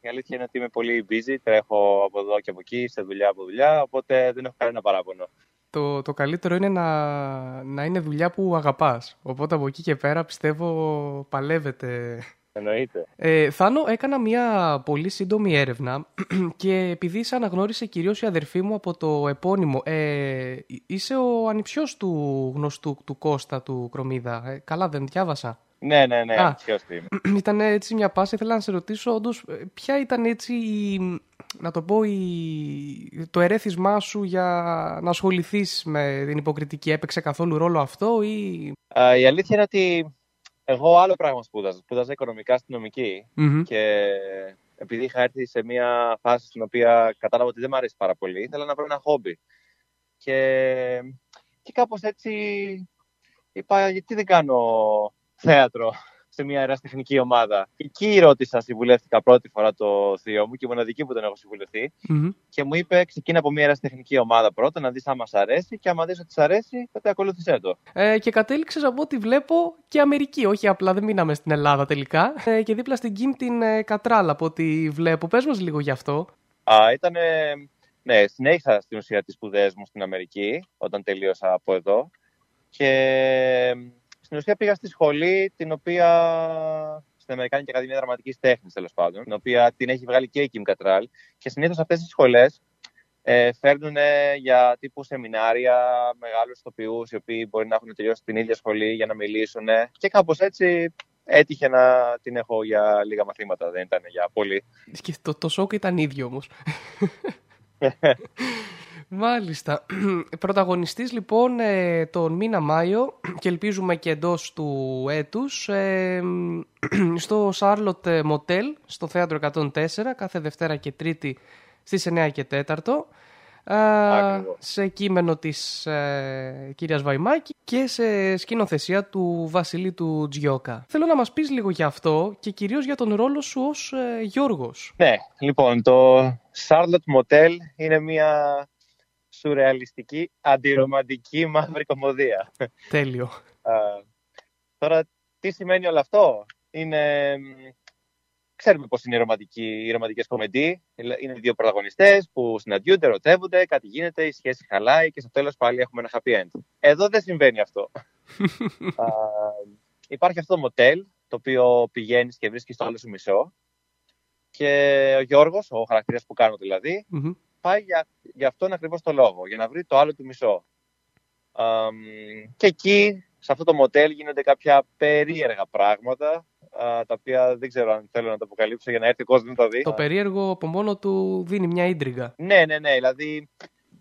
Η αλήθεια είναι ότι είμαι πολύ busy, τρέχω από εδώ και από εκεί, σε δουλειά από δουλειά, οπότε δεν έχω κανένα παράπονο. Το, το καλύτερο είναι να, να είναι δουλειά που αγαπάς. Οπότε από εκεί και πέρα πιστεύω παλεύετε Εννοείται. Ε, Θάνο, έκανα μια πολύ σύντομη έρευνα (clears throat) και επειδή σε αναγνώρισε κυρίως η αδερφή μου από το επώνυμο, ε, είσαι ο ανιψιός του γνωστού του Κώστα του Κρομίδα. Ε, καλά δεν διάβασα. Ναι, ναι, ναι, Α. ανιψιός του είμαι. (clears throat) Ήταν έτσι μια πάση, ήθελα να σε ρωτήσω όντως ε, ποια ήταν έτσι η, να το πω η, το ερέθισμά σου για να ασχοληθείς με την υποκριτική; Έπαιξε καθόλου ρόλο αυτό ή... Α, η αλήθεια είναι ότι εγώ άλλο πράγμα σπούδαζα. Σπούδαζα οικονομικά αστυνομική Μμμ. και επειδή είχα έρθει σε μια φάση στην οποία κατάλαβα ότι δεν μου αρέσει πάρα πολύ, ήθελα να βρω ένα χόμπι. Και, και κάπως έτσι είπα γιατί δεν κάνω θέατρο; Σε μια αεραστεχνική ομάδα. Εκεί ρώτησα, συμβουλεύτηκα πρώτη φορά το θείο μου και η μοναδική που τον έχω συμβουλευτεί. Μμμ. Και μου είπε: Ξεκίνα από μια αεραστεχνική ομάδα πρώτα, να δεις άμα σ' αρέσει. Και άμα δεις ότι σ' αρέσει, τότε ακολούθησέ το. Ε, και κατέληξες από ό,τι βλέπω και Αμερική. Όχι απλά δεν μείναμε στην Ελλάδα τελικά. Ε, και δίπλα στην Κιμ την ε, Κατράλα από ό,τι βλέπω. Πες μας λίγο γι' αυτό. Α, ήτανε... Ναι, συνέχισα στην ουσία τις σπουδές μου στην Αμερική, όταν τελείωσα από εδώ. Και στην ουσία πήγα στη σχολή, την οποία στην Αμερικάνικη Ακαδημία Δραματικής Τέχνης, τέλος πάντων, την οποία την έχει βγάλει και η Kim Cattrall. Και συνήθως αυτές τις σχολές ε, φέρνουν για τύπου σεμινάρια μεγάλους ηθοποιού, οι οποίοι μπορεί να έχουν τελειώσει την ίδια σχολή για να μιλήσουν. Και κάπως έτσι έτυχε να την έχω για λίγα μαθήματα, δεν ήταν για πολύ. Και το, το σοκ ήταν ίδιο όμως. (laughs) Μάλιστα. (clears throat) Πρωταγωνιστής λοιπόν ε, τον μήνα Μάιο (clears throat) και ελπίζουμε και εντός του έτους ε, (clears throat) στο Charlotte Motel στο θέατρο 104 κάθε Δευτέρα και Τρίτη στις 9 και 4 ε, σε κείμενο της ε, κυρίας Βαϊμάκη και σε σκηνοθεσία του Βασιλή του Τζιόκα. Θέλω να μας πεις λίγο για αυτό και κυρίως για τον ρόλο σου ως ε, Γιώργος. Ναι, λοιπόν, το Charlotte Motel είναι μια σουρεαλιστική, αντιρομαντική μαύρη κομμωδία. Τέλειο. Α, τώρα, τι σημαίνει όλο αυτό; Είναι... μ, Ξέρουμε πώς είναι οι, ρομαντικοί, οι ρομαντικές κομμεντί. Είναι δύο πρωταγωνιστές που συναντιούνται, ερωτεύονται, κάτι γίνεται, η σχέση χαλάει και στο τέλος πάλι έχουμε ένα happy end. Εδώ δεν συμβαίνει αυτό. (laughs) Α, υπάρχει αυτό το μοτέλ, το οποίο πηγαίνεις και βρίσκεις το άλλο σου μισό. Και ο Γιώργος, ο χαρακτήρας που κάνω δηλαδή, Μμμ. Πάει για, για αυτόν ακριβώς το λόγο, για να βρει το άλλο του μισό. Αμ, και εκεί, σε αυτό το μοτέλ, γίνονται κάποια περίεργα πράγματα, α, τα οποία δεν ξέρω αν θέλω να τα αποκαλύψω για να έρθει ο κόσμος να τα δει. Το περίεργο από μόνο του δίνει μια ίντριγκα. Ναι, ναι, ναι. Δηλαδή,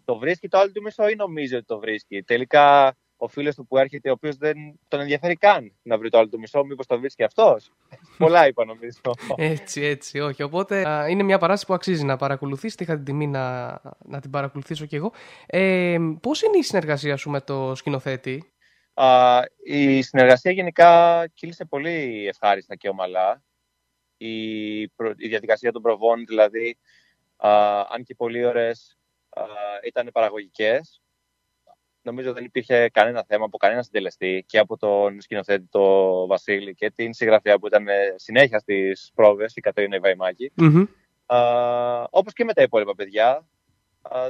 το βρίσκει το άλλο του μισό ή νομίζει ότι το βρίσκει. Τελικά, ο φίλος του που έρχεται, ο οποίος δεν τον ενδιαφέρει καν να βρει το άλλο του μισό, μήπως το βρίσκει αυτός. (laughs) Πολλά είπα, νομίζω. Έτσι, έτσι, όχι. Οπότε α, είναι μια παράσταση που αξίζει να παρακολουθείς. Είχα την τιμή να, να την παρακολουθήσω κι εγώ. Ε, Πώς είναι η συνεργασία σου με το σκηνοθέτη, Α, η συνεργασία γενικά κύλησε πολύ ευχάριστα και ομαλά. Η, προ- η διαδικασία των προβών, δηλαδή, α, αν και πολύ ώρες, ήταν παραγωγικές. Νομίζω δεν υπήρχε κανένα θέμα από κανένα συντελεστή και από τον σκηνοθέτη το Βασίλη και την συγγραφέα που ήταν ε, συνέχεια στις πρόβες, η Κατερίνα Ιβαϊμάκη. Μμμ. Α, όπως και με τα υπόλοιπα παιδιά, α,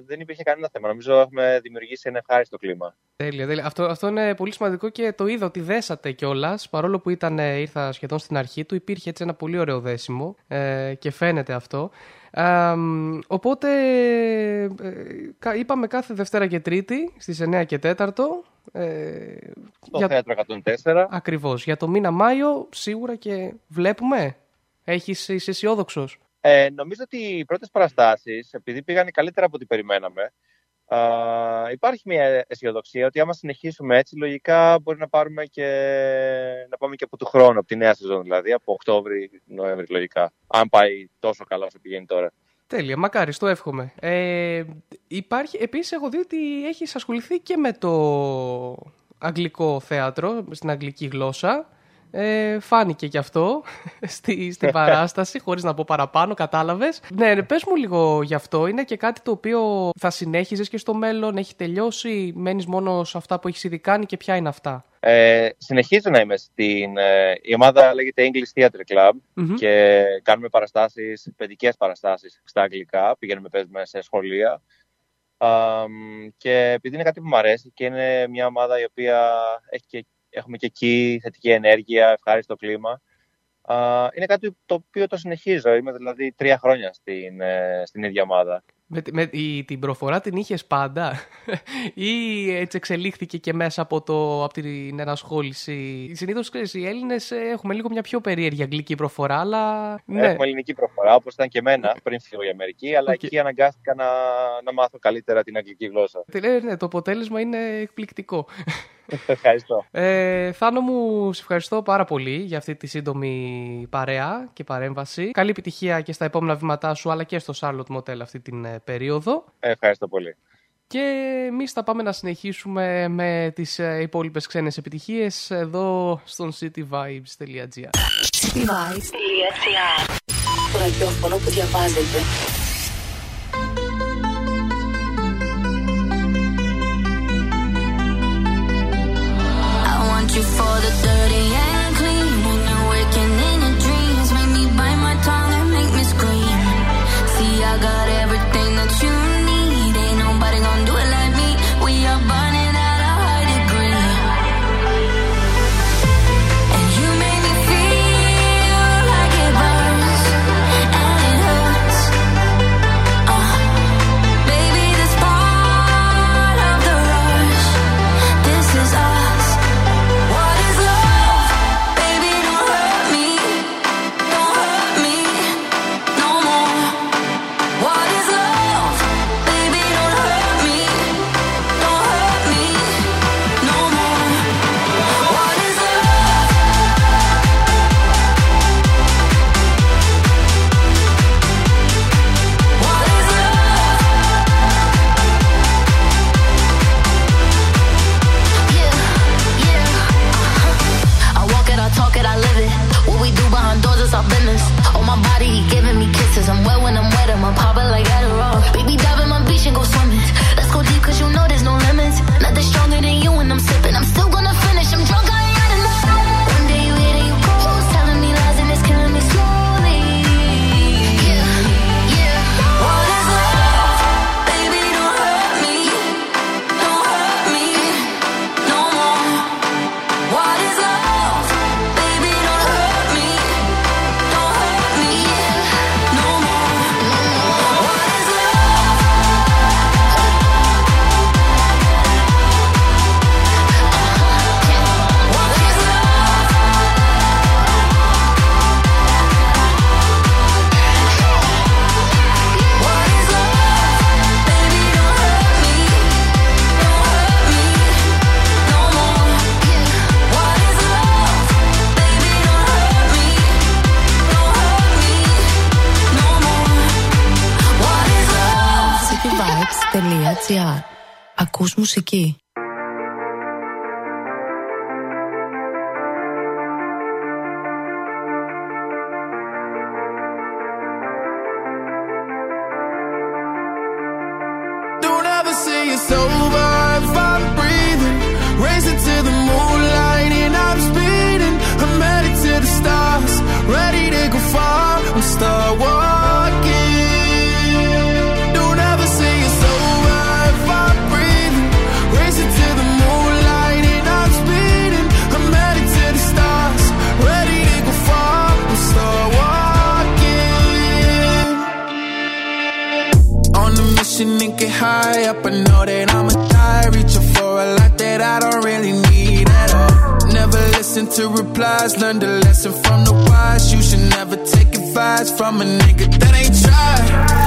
δεν υπήρχε κανένα θέμα. Νομίζω έχουμε δημιουργήσει ένα ευχάριστο κλίμα. Τέλεια, τέλεια. Αυτό, αυτό είναι πολύ σημαντικό και το είδα ότι δέσατε κιόλας. Παρόλο που ήταν, ε, ήρθα σχεδόν στην αρχή του, υπήρχε έτσι ένα πολύ ωραίο δέσιμο ε, και φαίνεται αυτό. Ε, μ, οπότε ε, κα- είπαμε κάθε Δευτέρα και Τρίτη στις 9 και 4. Ε, Το θέατρο 104. Ακριβώς. Για το μήνα Μάιο σίγουρα και βλέπουμε. Έχεις, είσαι αισιόδοξος; Ε, νομίζω ότι οι πρώτες παραστάσεις, επειδή πήγαν καλύτερα από ό,τι περιμέναμε, α, υπάρχει μια αισιοδοξία ότι άμα συνεχίσουμε έτσι, λογικά μπορεί να πάρουμε και να πάμε και από του χρόνου, από τη νέα σεζόν δηλαδή, από Οκτώβρη, Νοέμβρη λογικά. Αν πάει τόσο καλά όσο πηγαίνει τώρα. Τέλεια, μακάρι, το εύχομαι. Ε, υπάρχει, επίσης έχω δει ότι έχεις ασχοληθεί και με το αγγλικό θέατρο, στην αγγλική γλώσσα. Ε, φάνηκε και αυτό (laughs) στη, στην παράσταση, χωρίς να πω παραπάνω, κατάλαβες. Ναι, ναι, πες μου λίγο γι' αυτό. Είναι και κάτι το οποίο θα συνέχιζες και στο μέλλον, έχει τελειώσει, μένεις μόνο σε αυτά που έχεις ήδη κάνει και ποια είναι αυτά; Ε, συνεχίζω να είμαι στην... ε, η ομάδα λέγεται English Theatre Club Μμμ. και κάνουμε παραστάσεις, παιδικές παραστάσεις στα αγγλικά, πηγαίνουμε παίζουμε σε σχολεία. Α, μ, και επειδή είναι κάτι που μου αρέσει και είναι μια ομάδα η οποία έχει και, έχουμε και εκεί θετική ενέργεια, ευχάριστο κλίμα, α, είναι κάτι το οποίο το συνεχίζω. Είμαι δηλαδή τρία χρόνια στην, ε, στην ίδια ομάδα. Με, τη- με, η, την προφορά την είχες πάντα (laughs) ή έτσι εξελίχθηκε και μέσα από, το, από την ενασχόληση; Συνήθως ξέρεις, οι Έλληνες ε, έχουμε λίγο μια πιο περίεργη αγγλική προφορά, αλλά ναι. Έχουμε ελληνική προφορά, όπως ήταν και εμένα πριν φύγω για Αμερική, αλλά Οκ. εκεί αναγκάστηκα να, να μάθω καλύτερα την αγγλική γλώσσα. Ε, ναι, το αποτέλεσμα είναι εκπληκτικό. (laughs) (laughs) Ευχαριστώ. Ε, Θάνο μου, σε ευχαριστώ πάρα πολύ για αυτή τη σύντομη παρέα και παρέμβαση. Καλή επιτυχία και στα επόμενα βήματά σου, αλλά και στο Charlotte Motel αυτή την ε, περίοδο. Ευχαριστώ πολύ. Και εμείς θα πάμε να συνεχίσουμε με τις ε, υπόλοιπες ξένες επιτυχίες εδώ στον cityvibes.gr. Cityvibes.gr Το ραδιόφωνο που διαβάζετε. Ακούς μουσική. Up. I know that I'ma die, reaching for a lot that I don't really need at all. Never listen to replies, learn the lesson from the wise. You should never take advice from a nigga that ain't tried.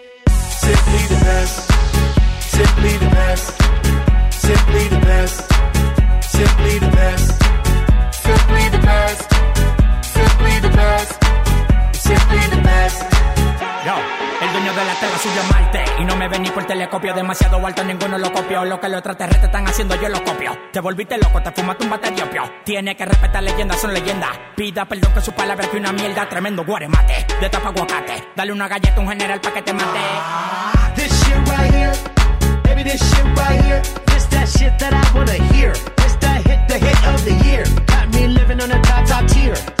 Simply the best. Simply the best. Simply the best. Simply the best. Simply the best. Simply the best. Simply the best. Yo, el dueño de la tela suyo Marte. Y no me ven ni por telescopio Demasiado alto, ninguno lo copió Lo que los extraterrestres están haciendo, yo lo copio. Te volviste loco, te fumaste un bate de opio. Tiene que respetar leyendas, son leyendas. Pida perdón que su palabra que una mierda Tremendo guaremate, de tapa aguacate. Dale una galleta a un general pa' que te mate. This shit right here, baby, this shit right here. This that shit that I wanna hear. This that hit, the hit of the year. Got me living on a top, top tier.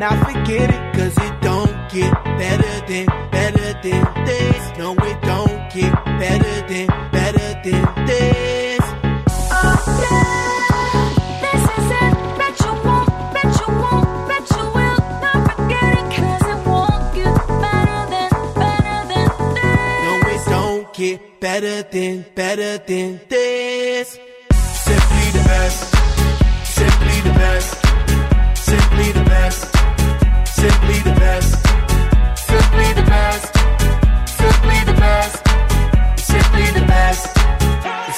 Now forget it, cause it don't get better than, better than this. No, it don't get better than, better than this. Oh, yeah. get better than, better than this. Simply the best. Simply the best. Simply the best. Simply the best. Simply the best. Simply the best. Simply the best.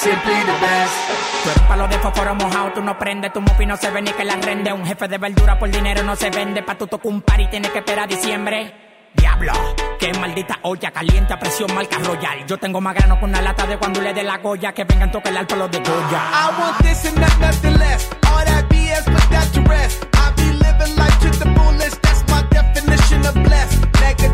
Simply the best. Tú eres palo de fósforo mojado, tú no prendes, tu mufi no se ve ni que la rende. Un jefe de verdura por dinero no se vende. Pa' tu toco un par y tienes que esperar diciembre. Diablo, qué maldita olla, caliente a presión, marca royal. Yo tengo más grano con una lata de cuando le dé la goya, que vengan toca el alto los de Goya. I want this and not nothing less. All that BS, but that's the rest. I be living life to the fullest. kinda blessed.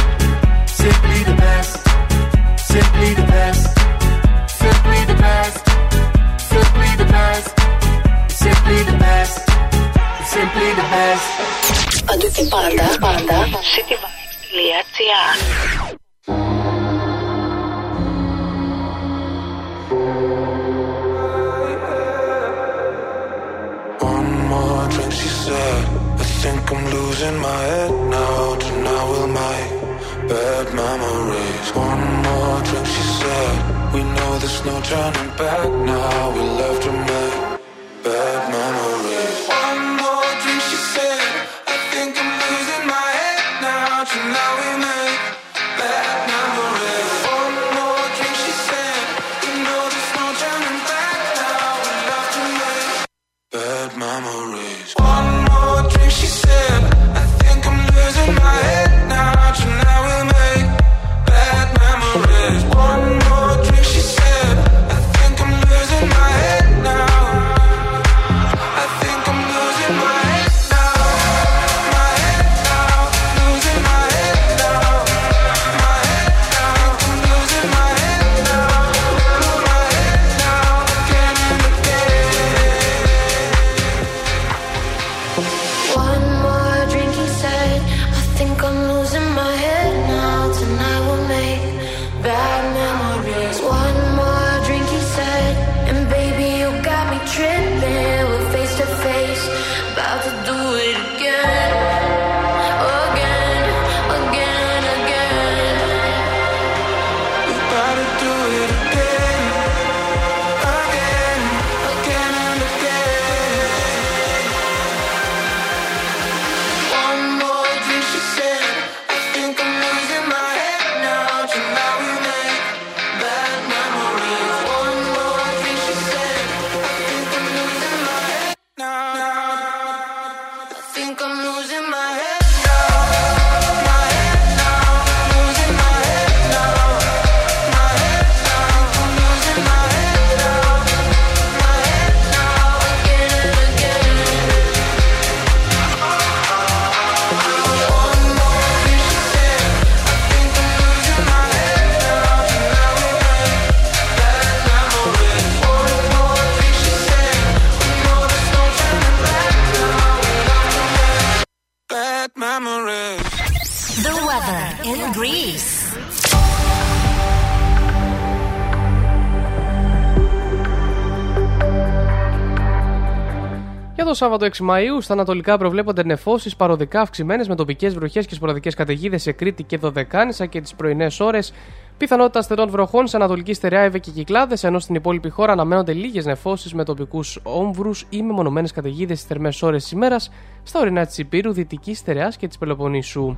Σάββατο 6 Μαου, στα ανατολικά προβλέπονται νεφώσεις παροδικά αυξημένες με τοπικές βροχές και σποραδικές καταιγίδες σε Κρήτη και Δωδεκάνησα και τις πρωινές ώρες. Πιθανότητα αστερών βροχών σε ανατολική στερεά Εύε και κυκλάδες, ενώ στην υπόλοιπη χώρα αναμένονται λίγες νεφώσεις με τοπικούς όμβρους ή μεμονωμένες καταιγίδες στις θερμές ώρες της ημέρας στα ορεινά της Υπήρου, Δυτικής στερεάς και της Πελοποννήσου.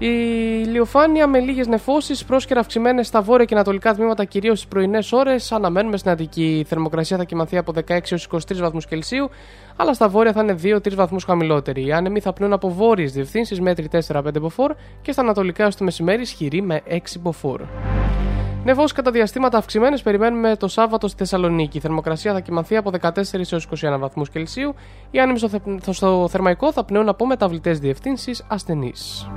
Η ηλιοφάνεια με λίγες νεφώσεις, πρόσκαιρα αυξημένες στα βόρεια και ανατολικά τμήματα, κυρίως στις πρωινές ώρες. Αναμένουμε στην Αττική. Η θερμοκρασία θα κοιμαθεί από 16 έως 23 βαθμούς Κελσίου, αλλά στα βόρεια θα είναι 2-3 βαθμούς χαμηλότεροι. Οι άνεμοι θα πνούν από βόρειες διευθύνσεις μέτρη 4-5 μποφόρ και στα ανατολικά ω το μεσημέρι ισχυρή με 6 μποφόρ. Νεφός κατά διαστήματα αυξημένες περιμένουμε το Σάββατο στη Θεσσαλονίκη. Η θερμοκρασία θα κοιμανθεί από 14 έως 21 βαθμούς Κελσίου. Οι άνεμοι στο, θε- στο θερμαϊκό θα πνέουν από μεταβλητές διευθύνσεις ασθενείς.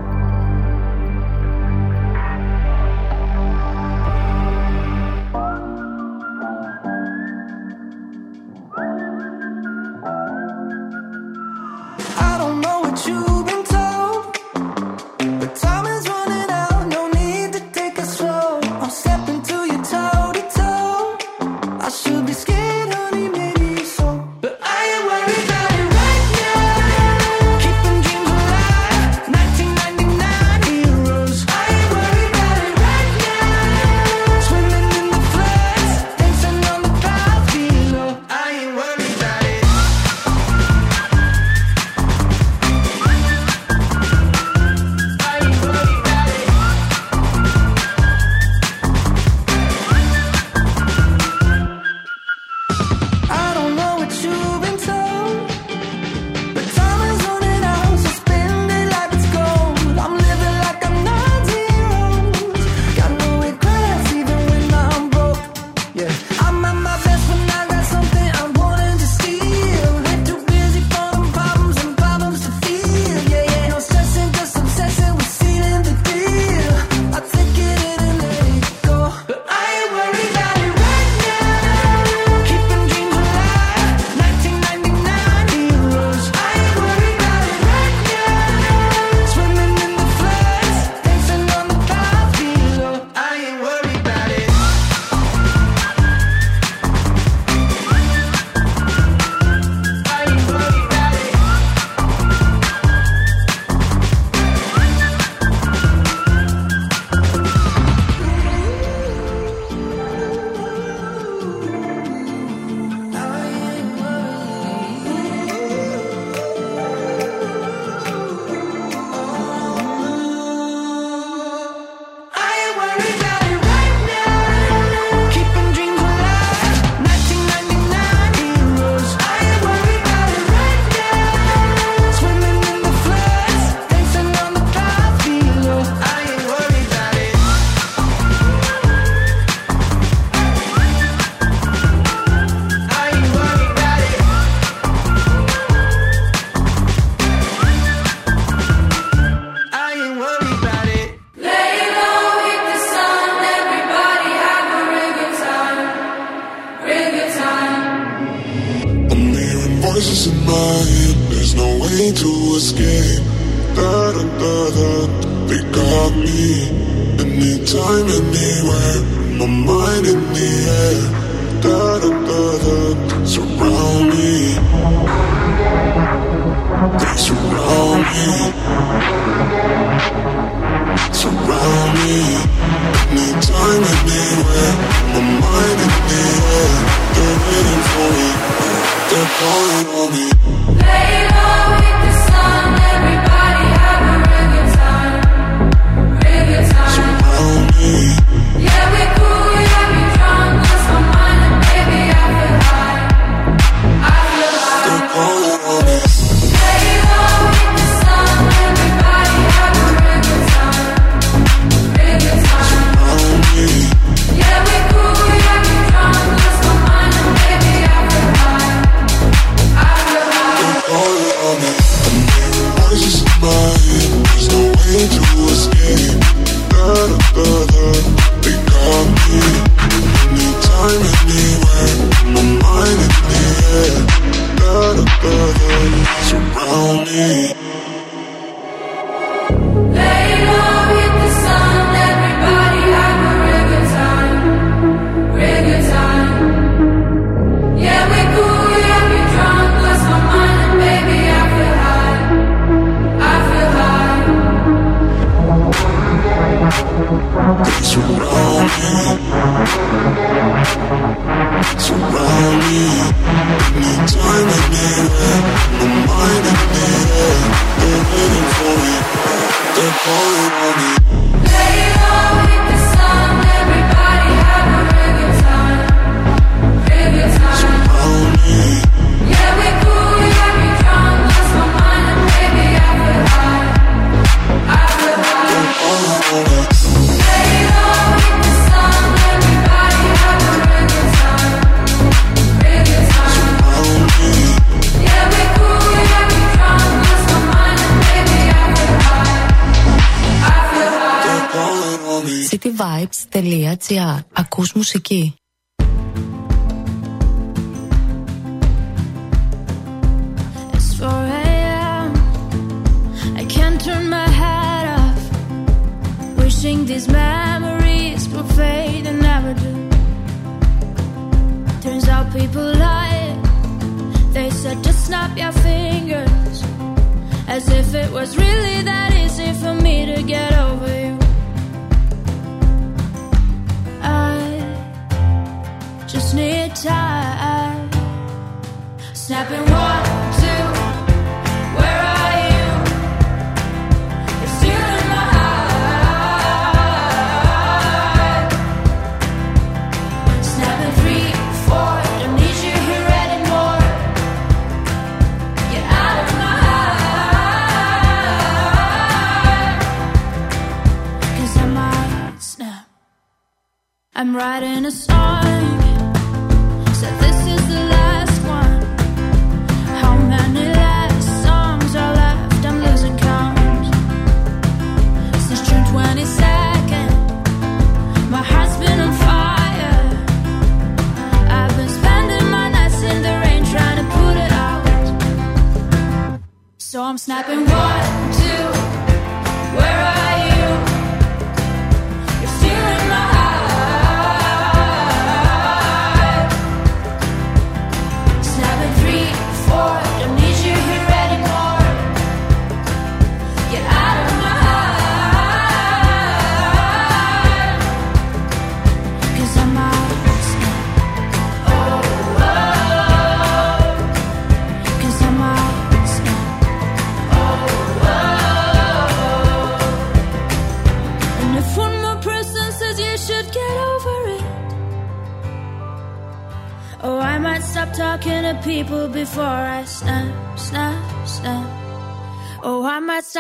Ακούς μουσική.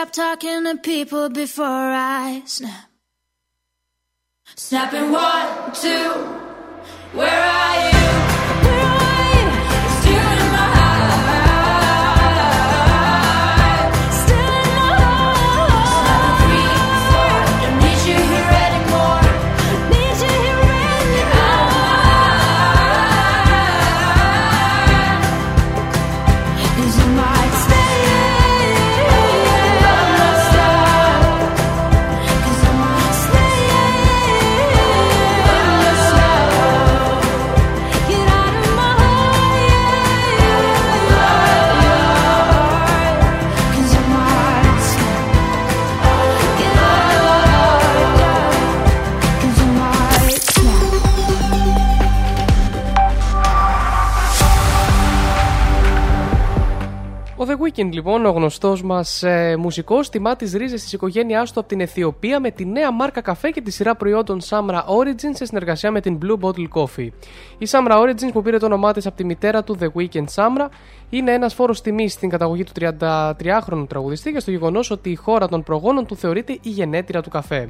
Stop talking to people before I snap. Snapping one, two. Where are Ο The Weeknd, λοιπόν, ο γνωστός μας ε, μουσικός, τιμά τις ρίζες της οικογένειάς του από την Αιθιοπία με τη νέα μάρκα καφέ και τη σειρά προϊόντων Samra Origins σε συνεργασία με την Blue Bottle Coffee. Η Samra Origins, που πήρε το όνομά της από τη μητέρα του The Weeknd Samra, είναι ένας φόρος τιμής στην καταγωγή του 33χρονου τραγουδιστή και στο γεγονός ότι η χώρα των προγόνων του θεωρείται η γενέτειρα του καφέ.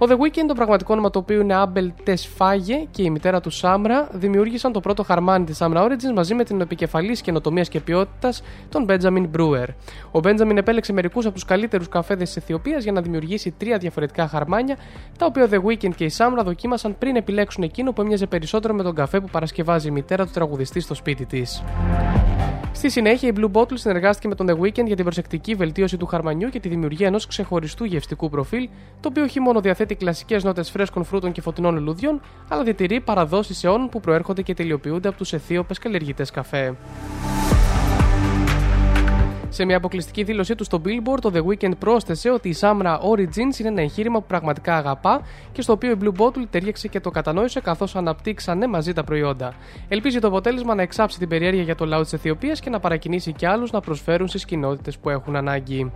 Ο The Weeknd, το πραγματικό όνομα του οποίου είναι Άμπελ Τεσφάγε και η μητέρα του Σάμρα, δημιούργησαν το πρώτο χαρμάνι της Samra Origins μαζί με την επικεφαλής καινοτομίας και ποιότητας, τον Benjamin Brewer. Ο Benjamin επέλεξε μερικούς από τους καλύτερους καφέδες της Αιθιοπίας για να δημιουργήσει τρία διαφορετικά χαρμάνια, τα οποία ο The Weeknd και η Samra δοκίμασαν πριν επιλέξουν εκείνο που έμοιαζε περισσότερο με τον καφέ που παρασκευάζει η μητέρα του τραγουδιστή στο σπίτι της. Στη συνέχεια, η Blue Bottle συνεργάστηκε με τον The Weeknd για την προσεκτική βελτίωση του χαρμανιού και τη δημιουργία ενός ξεχωριστού γευστικού προφίλ, το οποίο όχι μόνο διαθέτει κλασικές νότες φρέσκων φρούτων και φωτεινών λουλουδιών, αλλά διατηρεί παραδόσεις αιώνων που προέρχονται και τελειοποιούνται από τους Αιθίωπες καλλιεργητές καφέ. Σε μια αποκλειστική δήλωσή του στο Billboard, το The Weeknd πρόσθεσε ότι η Samra Origins είναι ένα εγχείρημα που πραγματικά αγαπά και στο οποίο η Blue Bottle ταιριάξε και το κατανόησε καθώς αναπτύξανε μαζί τα προϊόντα. Ελπίζει το αποτέλεσμα να εξάψει την περιέργεια για το λαό της Αιθιοπίας και να παρακινήσει και άλλους να προσφέρουν στις κοινότητες που έχουν ανάγκη.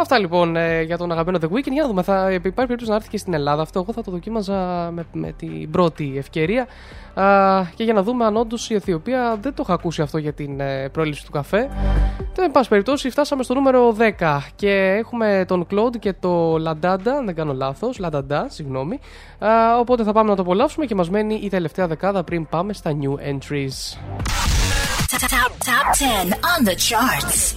Αυτά λοιπόν ε, για τον αγαπημένο The Weeknd. Για να δούμε, θα υπάρχει περίπτωση να έρθει και στην Ελλάδα αυτό. Εγώ θα το δοκίμαζα με, με την πρώτη ευκαιρία. Α, και για να δούμε αν όντως η Αιθιοπία δεν το είχα ακούσει αυτό για την ε, πρόληψη του καφέ. Τέλο πάση περιπτώσει, φτάσαμε στο νούμερο 10 και έχουμε τον Claude και το Λαντάντα, αν δεν κάνω λάθος. Λανταντά, συγγνώμη. Α, οπότε θα πάμε να το απολαύσουμε και μας μένει η τελευταία δεκάδα πριν πάμε στα new entries. Top, top 10 on the charts.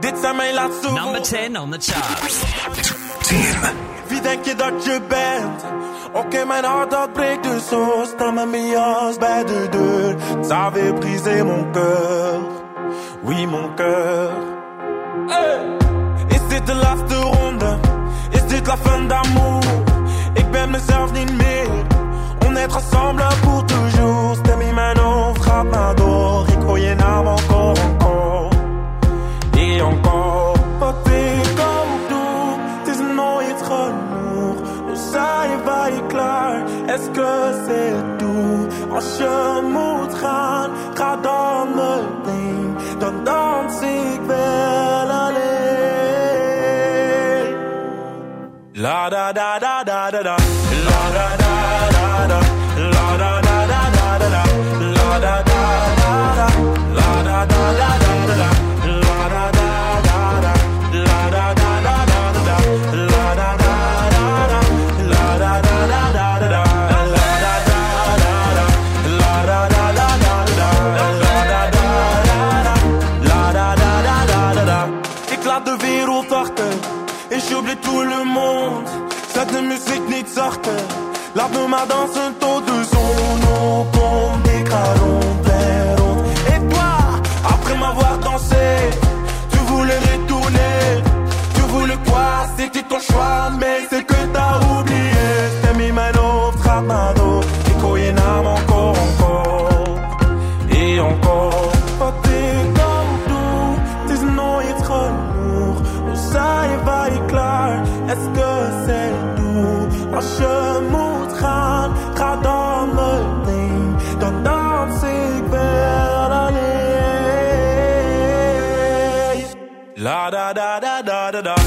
Dites sa main là-dessous. Number 10 on the charts. Team. Vidänkin dödsjubent och är min hjärtat bräckt så stannar min hans bäder dörr. Ça avait brisé mon cœur, oui mon cœur. Hey! Is dit de laatste ronde? Is dit la fin d'amour? Ik ben mezelf niet meer. On est ensemble pour toujours. Stem in mijn hoofd gaat maar door. Ik hoor je naam encore. wat ik ook doe. Het is nooit genoeg. Nu zijn wij klaar. Excuse toe. Als je moet gaan, ga dan meteen. Dan dans ik wel alleen. La da da da da da da. La da da da da. Thomas dans un taux de da da da da da da.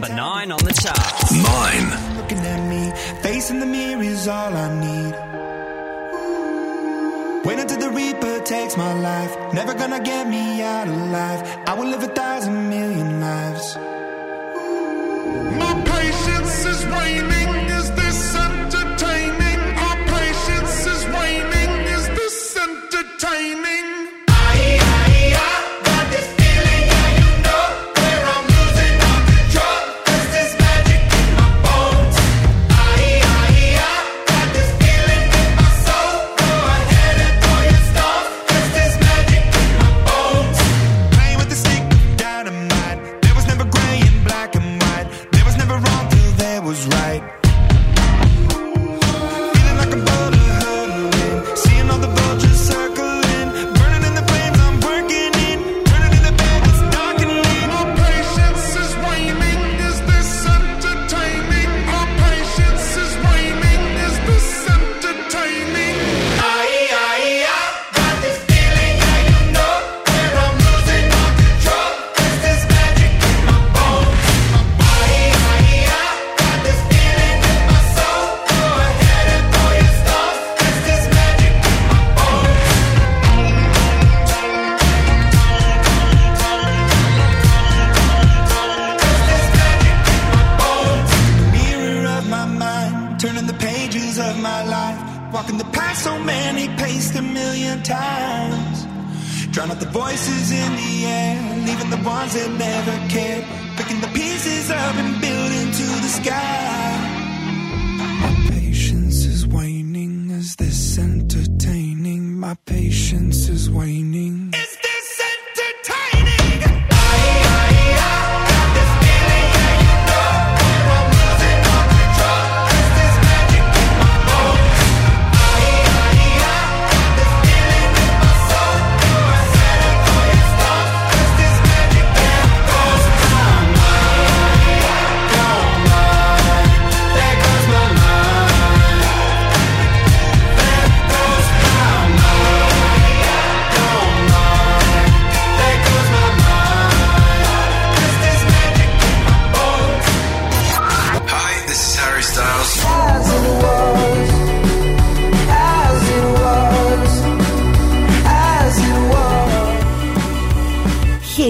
number nine on the charts. Mine. Looking at me, facing the mirror is all I need. Wait until the Reaper takes my life. Never gonna get me out alive. I will live a thousand million lives. My patience is waning.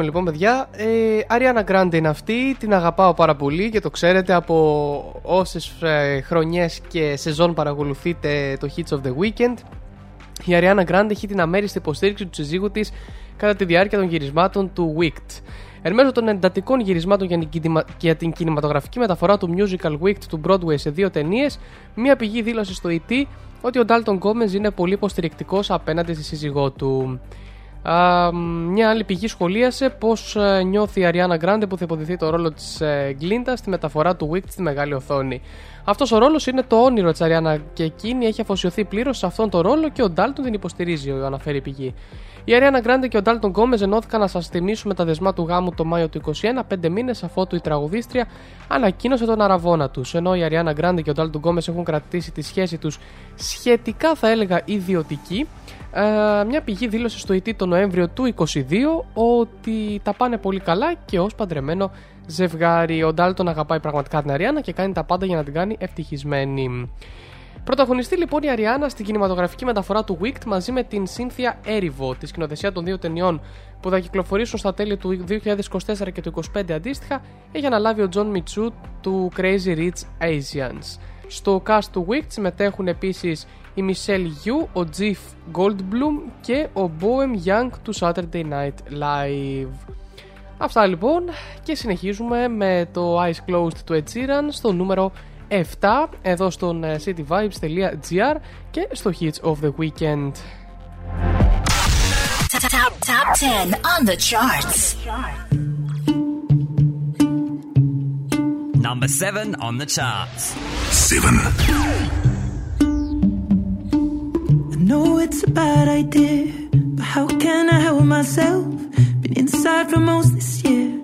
Τι να κάνουμε λοιπόν, παιδιά. Ε, Ariana Grande είναι αυτή. Την αγαπάω πάρα πολύ και το ξέρετε από όσες ε, χρονιές και σεζόν παρακολουθείτε το Hits of the Weekend. Η Ariana Grande έχει την αμέριστη υποστήριξη του συζύγου της κατά τη διάρκεια των γυρισμάτων του Wicked. Εν μέσω των εντατικών γυρισμάτων για την, κινημα- για την κινηματογραφική μεταφορά του Musical Wicked του Broadway σε δύο ταινίες, μία πηγή δήλωσε στο ET ότι ο Dalton Gomez είναι πολύ υποστηρικτικός απέναντι στη σύζυγό του. Α, μια άλλη πηγή σχολίασε πώς νιώθει η Ariana Grande που θα υποδηθεί το ρόλο της ε, Glinda στη μεταφορά του Wicked στη μεγάλη οθόνη. Αυτός ο ρόλος είναι το όνειρο της Ariana και εκείνη έχει αφοσιωθεί πλήρως σε αυτόν τον ρόλο και ο Dalton την υποστηρίζει, ο αναφέρει η πηγή. Η Ariana Grande και ο Dalton Gomez ενώθηκαν να σας θυμίσουμε τα δεσμά του γάμου το Μάιο του 2021, πέντε μήνες αφότου η τραγουδίστρια ανακοίνωσε τον αραβόνα τους. Ενώ η Ariana Grande και ο Dalton Gomez έχουν κρατήσει τη σχέση τους σχετικά, θα έλεγα, ιδιωτική, ε, μια πηγή δήλωσε στο ET το Νοέμβριο του 2022 ότι τα πάνε πολύ καλά και ως παντρεμένο ζευγάρι. Ο Ντάλτον αγαπάει πραγματικά την Αριάννα και κάνει τα πάντα για να την κάνει ευτυχισμένη. Πρωταγωνιστεί λοιπόν η Αριάννα στην κινηματογραφική μεταφορά του Wicked μαζί με την Cynthia Erivo, τη σκηνοθεσία των δύο ταινιών που θα κυκλοφορήσουν στα τέλη του 2024 και του 2025 αντίστοιχα, έχει αναλάβει ο John Mitsu του Crazy Rich Asians. Στο cast του Wicked συμμετέχουν επίσης η Michelle Yu, ο Jeff Goldblum και ο Bohem Young του Saturday Night Live. Αυτά λοιπόν και συνεχίζουμε με το Eyes Closed του Ed Sheeran στο νούμερο 7 εδώ στον ε, cityvibes.gr και στο Hits of the Weekend. Top, top 10 on the charts. Number seven on the charts. Seven. I know it's a bad idea, but how can I help myself? Been inside for most this year,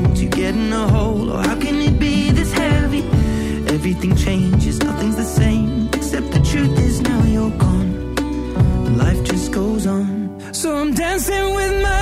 It you get in a hole. Or how can it be this heavy? Everything changes, nothing's the same. Except the truth is now you're gone. Life just goes on. So I'm dancing with my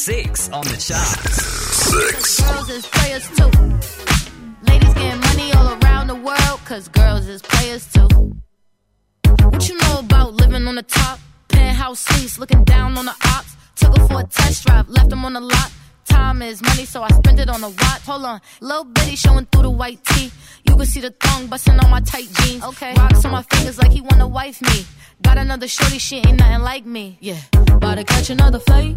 six on the charts. Six. Girls is players too. Ladies getting money all around the world, cause girls is players too. What you know about living on the top? Penthouse suites, looking down on the ops. Took her for a test drive, left them on the lot. Time is money, so I spend it on a watch. Hold on, little bitty showing through the white tee. You can see the thong busting on my tight jeans. Okay, rocks on my fingers like he wanna wife me. Got another shorty, she ain't nothing like me. Yeah, about to catch another flight.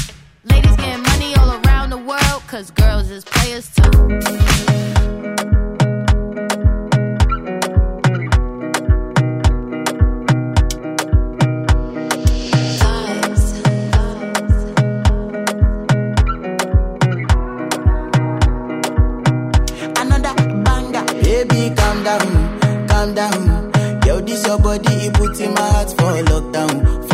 Ladies getting money all around the world, cause girls is players too. calm down, calm down. Yo, this your body, it puts in my heart for lockdown.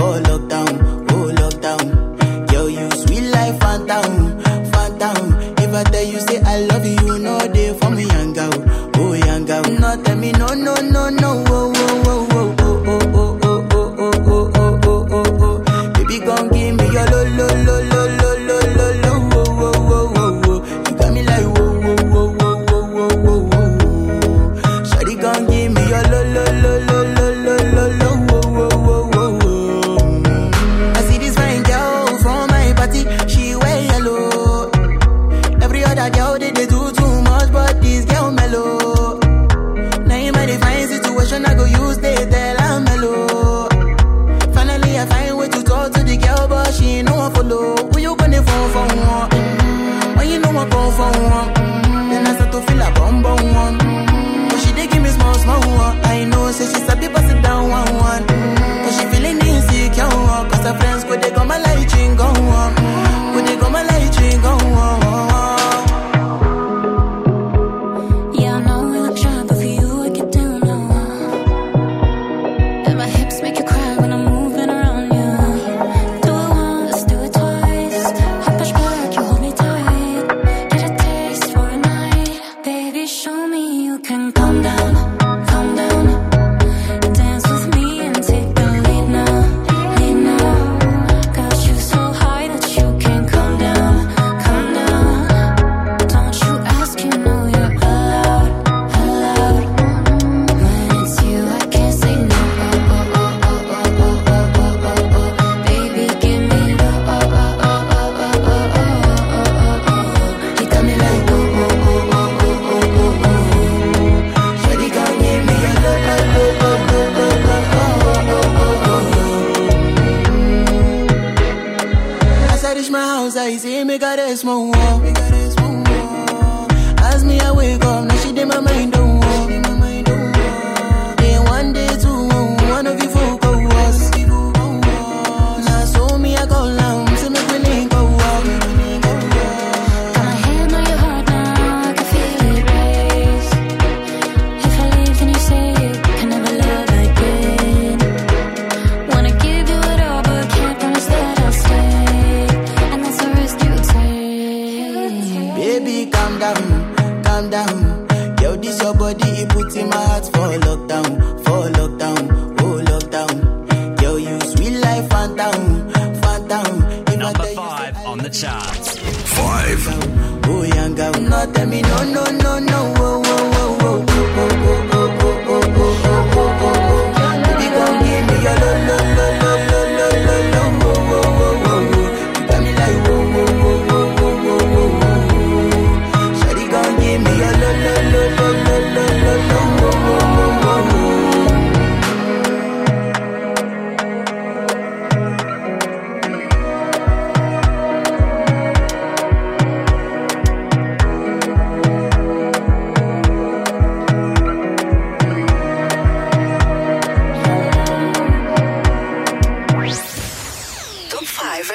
me no no mismo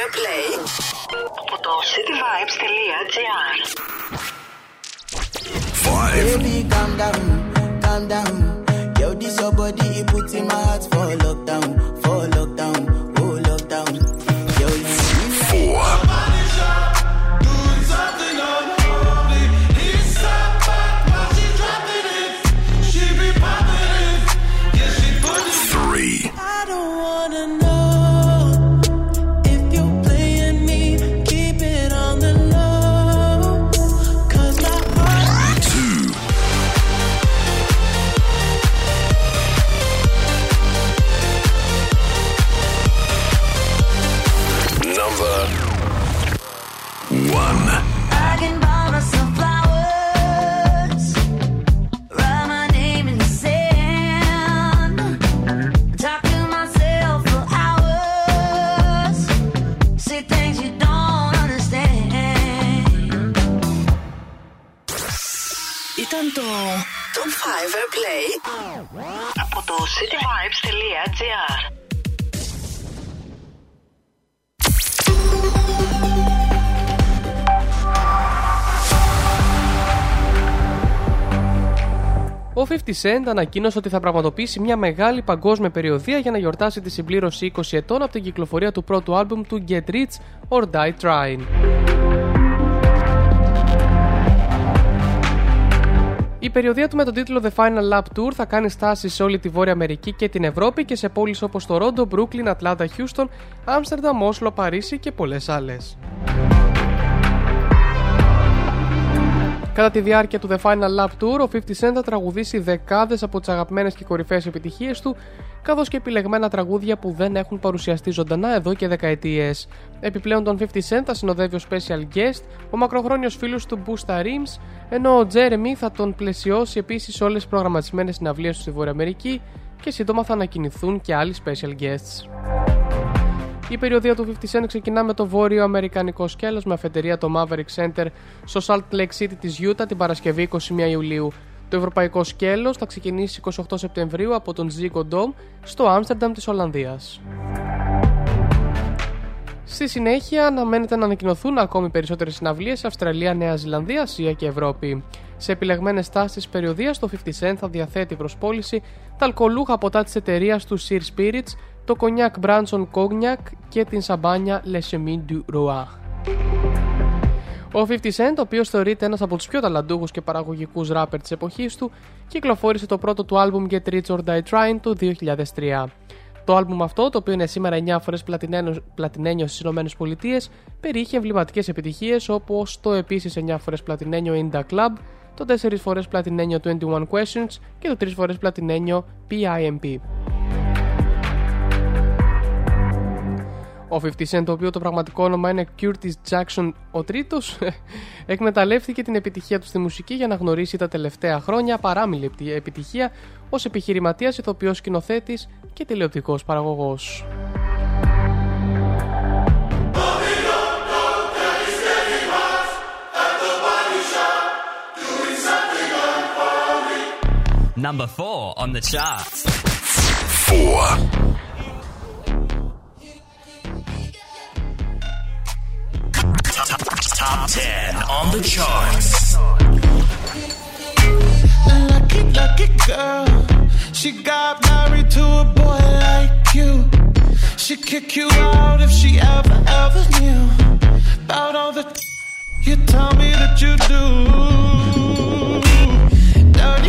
Fair Play από το cityvibes.gr Baby, calm down, calm down. Yo, this your body, it puts in my heart for lockdown, for lockdown. cityvibes.gr Ο 50 Cent ανακοίνωσε ότι θα πραγματοποιήσει μια μεγάλη παγκόσμια περιοδία για να γιορτάσει τη συμπλήρωση 20 ετών από την κυκλοφορία του πρώτου άλμπουμ του Get Rich or Die Trying. Η περιοδεία του με τον τίτλο The Final Lap Tour θα κάνει στάση σε όλη τη Βόρεια Αμερική και την Ευρώπη και σε πόλεις όπως Τορόντο, Μπρούκλιν, Ατλάντα, Χιούστον, Άμστερνταμ, Όσλο, Παρίσι και πολλές άλλες. Κατά τη διάρκεια του The Final Lap Tour, ο 50 Cent θα τραγουδήσει δεκάδες από τις αγαπημένες και κορυφαίες επιτυχίες του, καθώς και επιλεγμένα τραγούδια που δεν έχουν παρουσιαστεί ζωντανά εδώ και δεκαετίες. Επιπλέον, τον 50 Cent θα συνοδεύει ως special guest ο μακροχρόνιος φίλος του Busta Rhymes, ενώ ο Jeremy θα τον πλαισιώσει επίσης σε όλες τις προγραμματισμένες συναυλίες του στη Βόρεια Αμερική και σύντομα θα ανακοινηθούν και άλλοι special guests. Η περιοδία του 50 Cent ξεκινά με το βόρειο αμερικανικό σκέλος με αφετηρία το Maverick Center στο Salt Lake City της Utah την Παρασκευή 21 Ιουλίου. Το ευρωπαϊκό σκέλος θα ξεκινήσει 28 Σεπτεμβρίου από τον Zico Dome στο Άμστερνταμ της Ολλανδίας. Στη συνέχεια αναμένεται να ανακοινωθούν ακόμη περισσότερες συναυλίες σε Αυστραλία, Νέα Ζηλανδία, Ασία και Ευρώπη. Σε επιλεγμένες στάσεις περιοδίας το 50 Cent θα διαθέτει προς πώληση τα αλκοολούχα ποτά της εταιρείας του Sir Spirits, το κονιάκ Branson Cognac και την σαμπάνια Le Chemin du Roi. Ο 50 Cent, ο οποίος θεωρείται ένας από τους πιο ταλαντούχους και παραγωγικούς ράπερ της εποχής του, κυκλοφόρησε το πρώτο του άλμπουμ Get Rich or Die Trying το 2003. Το άλμπουμ αυτό, το οποίο είναι σήμερα 9 φορές πλατινένιο στις ΗΠΑ, περιείχε εμβληματικές επιτυχίες όπως το επίσης 9 φορές πλατινένιο In The Club, το 4 φορές πλατινένιο 21 Questions και το 3 φορές πλατινένιο PIMP. Ο 50 Cent, το οποίο το πραγματικό όνομα είναι Curtis Jackson ο τρίτος, (laughs) εκμεταλλεύτηκε την επιτυχία του στη μουσική για να γνωρίσει τα τελευταία χρόνια παράμιλη επιτυχία ως επιχειρηματίας, ηθοποιός σκηνοθέτης και τηλεοπτικός παραγωγός. Number four on the charts. Four. Top 10 on the charts. Lucky, lucky girl. She got married to a boy like you. She'd kick you out if she ever, ever knew about all the you tell me that you do.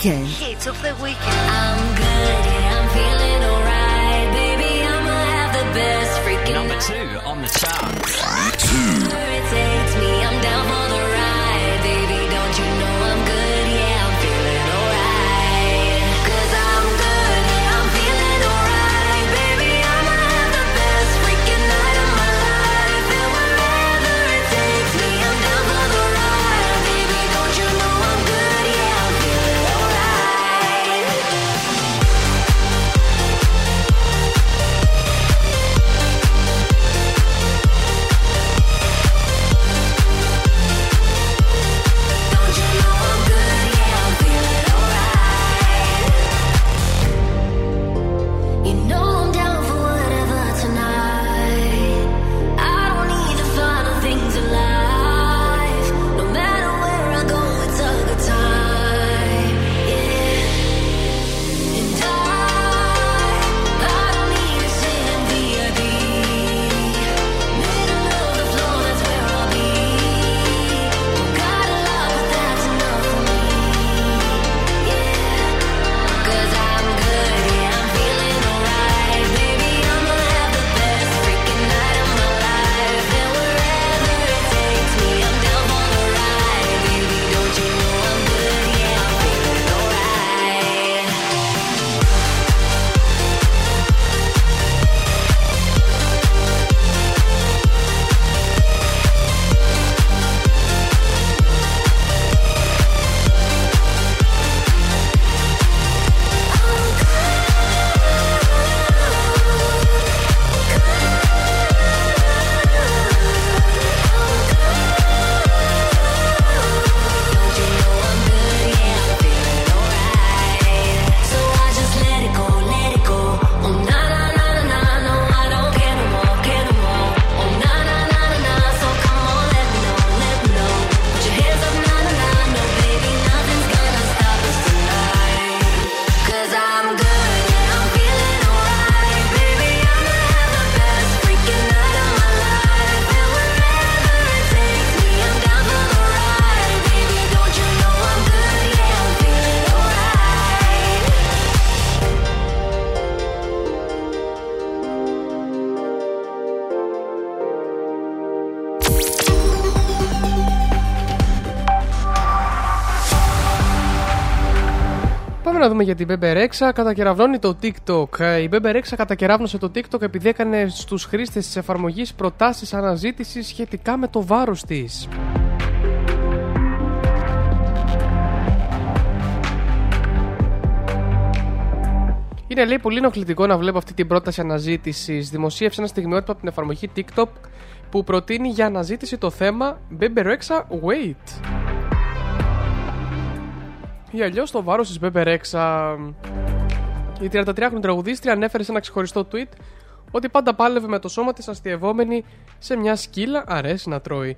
Okay. για την Bebe Rexha, κατακεραυνώνει το TikTok. Ε, η Bebe Rexha το TikTok επειδή έκανε στους χρήστες της εφαρμογής προτάσεις αναζήτησης σχετικά με το βάρος της. Είναι λέει πολύ ενοχλητικό να βλέπω αυτή την πρόταση αναζήτησης. Δημοσίευσε ένα στιγμιότυπο από την εφαρμογή TikTok που προτείνει για αναζήτηση το θέμα Μπέμπε Ρέξα Wait. Ή αλλιώς το βάρος της Μπέμπερεξα. Η 33χρονη τραγουδίστρια ανέφερε σε ένα ξεχωριστό tweet ότι πάντα πάλευε με το σώμα της αστειευόμενη σε μια σκύλα αρέσει να τρώει.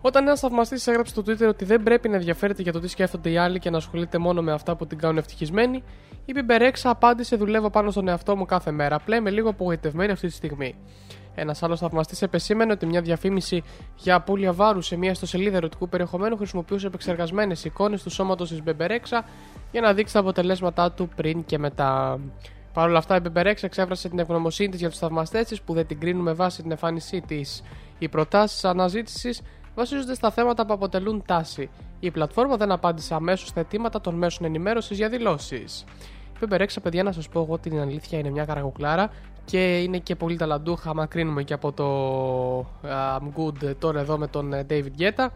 Όταν ένας θαυμαστής έγραψε στο Twitter ότι δεν πρέπει να ενδιαφέρεται για το τι σκέφτονται οι άλλοι και να ασχολείται μόνο με αυτά που την κάνουν ευτυχισμένη, η Μπιμπερέξα απάντησε: Δουλεύω πάνω στον εαυτό μου κάθε μέρα. Απλά είμαι λίγο απογοητευμένη αυτή τη στιγμή. Ένας άλλος θαυμαστής επεσήμενε ότι μια διαφήμιση για απώλεια βάρους σε μια ιστοσελίδα ερωτικού περιεχομένου χρησιμοποιούσε επεξεργασμένες εικόνες του σώματος της Μπεμπερέξα για να δείξει τα αποτελέσματά του πριν και μετά. Παρ' όλα αυτά, η Μπεμπερέξα εξέφρασε την ευγνωμοσύνη της για τους θαυμαστές της που δεν την κρίνουν με βάση την εμφάνισή της. Οι προτάσεις αναζήτησης βασίζονται στα θέματα που αποτελούν τάση. Η πλατφόρμα δεν απάντησε αμέσως στα αιτήματα των μέσων ενημέρωσης για δηλώσεις. Η Μπεμπερέξα, παιδιά, να σας πω εγώ την αλήθεια, είναι μια καραγουκλάρα και είναι και πολύ ταλαντούχα. Μακρύνουμε και από το I'm good τώρα εδώ με τον ε, David Guetta.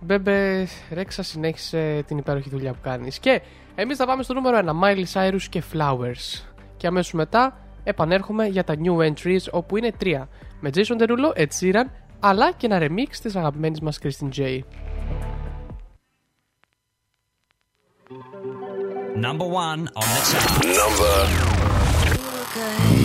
Μπέμπε, Ρέξα, συνέχισε την υπέροχη δουλειά που κάνεις. Και εμείς θα πάμε στο νούμερο 1, Miley Cyrus και Flowers. Και αμέσως μετά επανέρχομαι για τα new entries, όπου είναι τρία. Με Jason Derulo, Ed Sheeran, αλλά και ένα remix της αγαπημένης μας Christine J. Number one on the chart. Number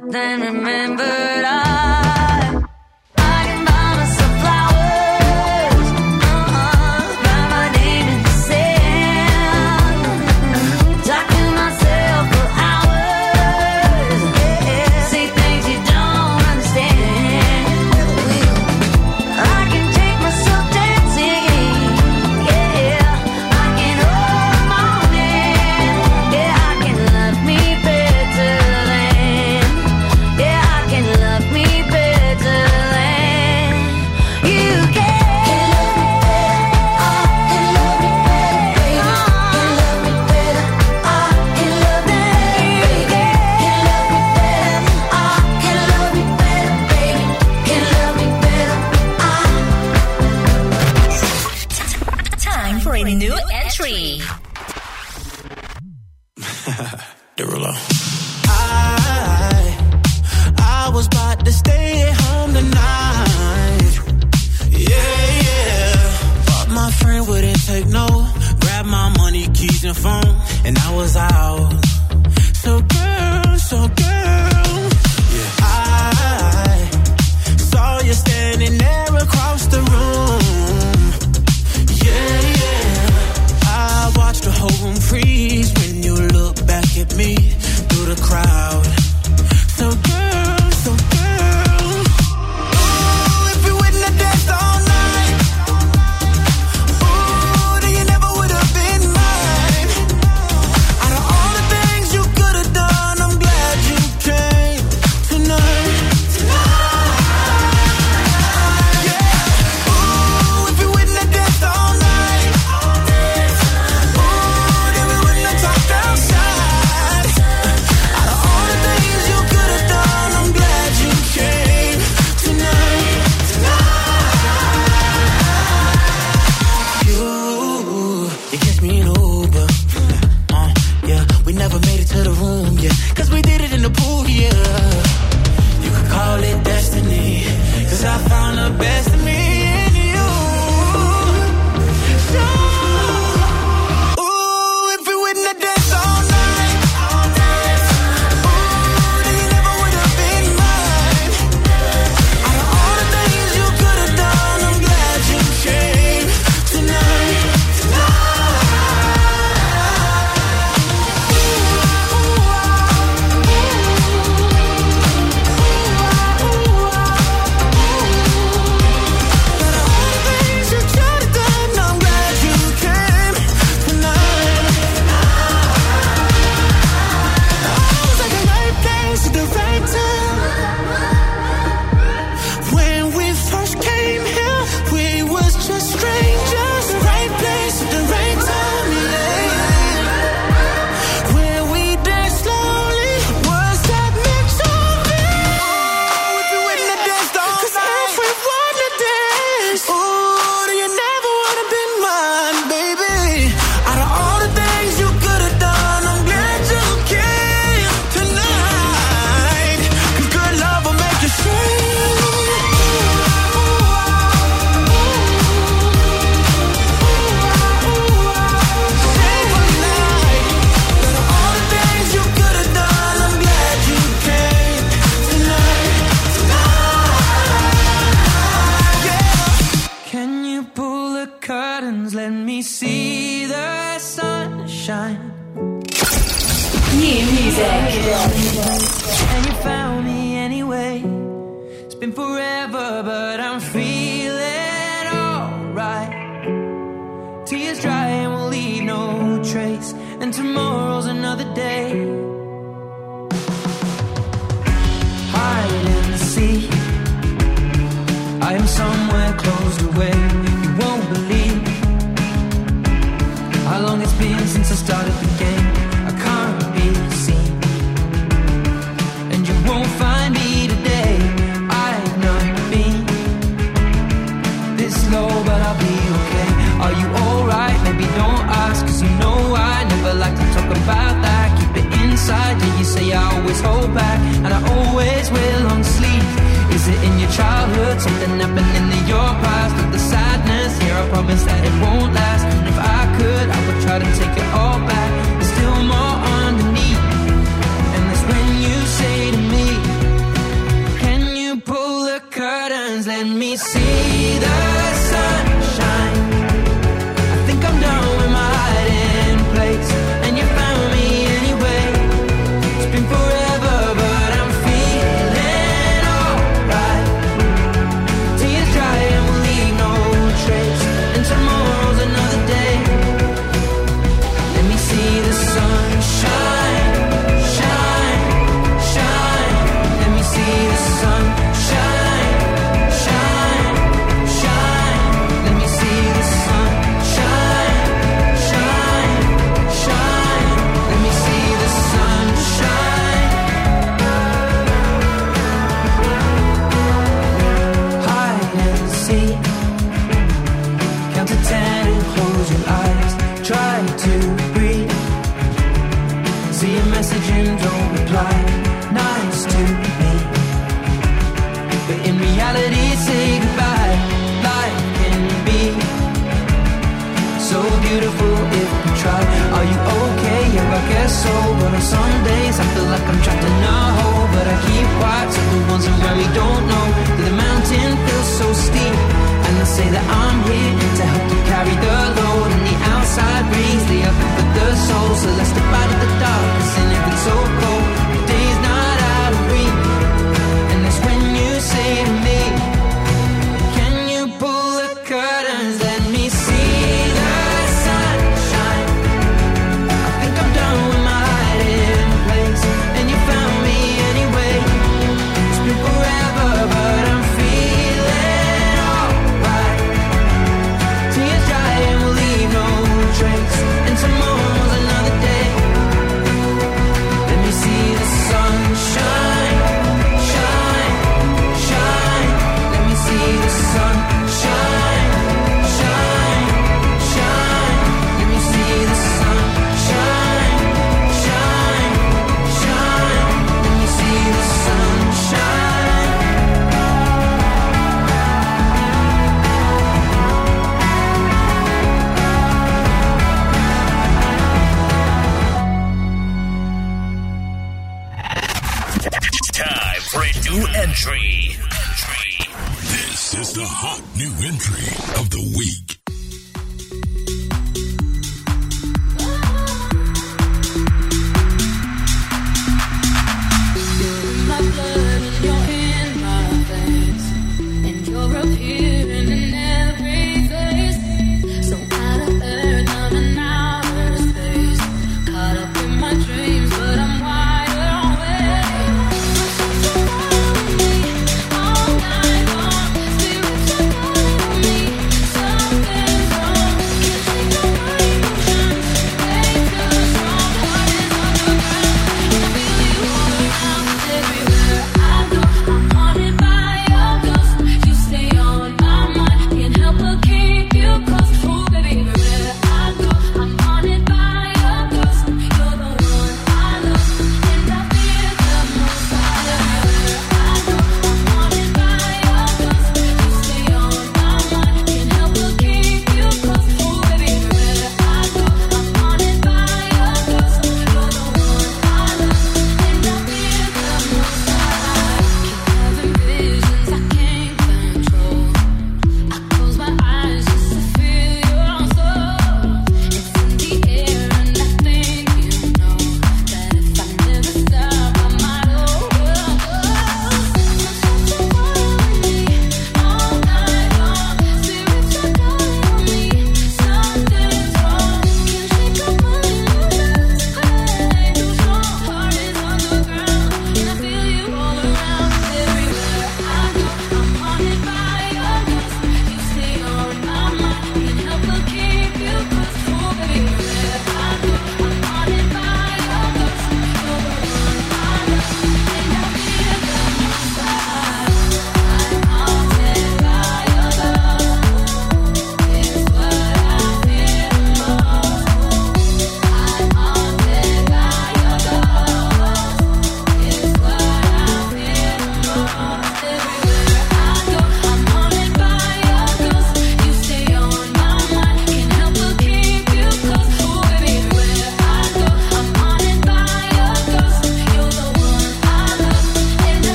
but then remembered I.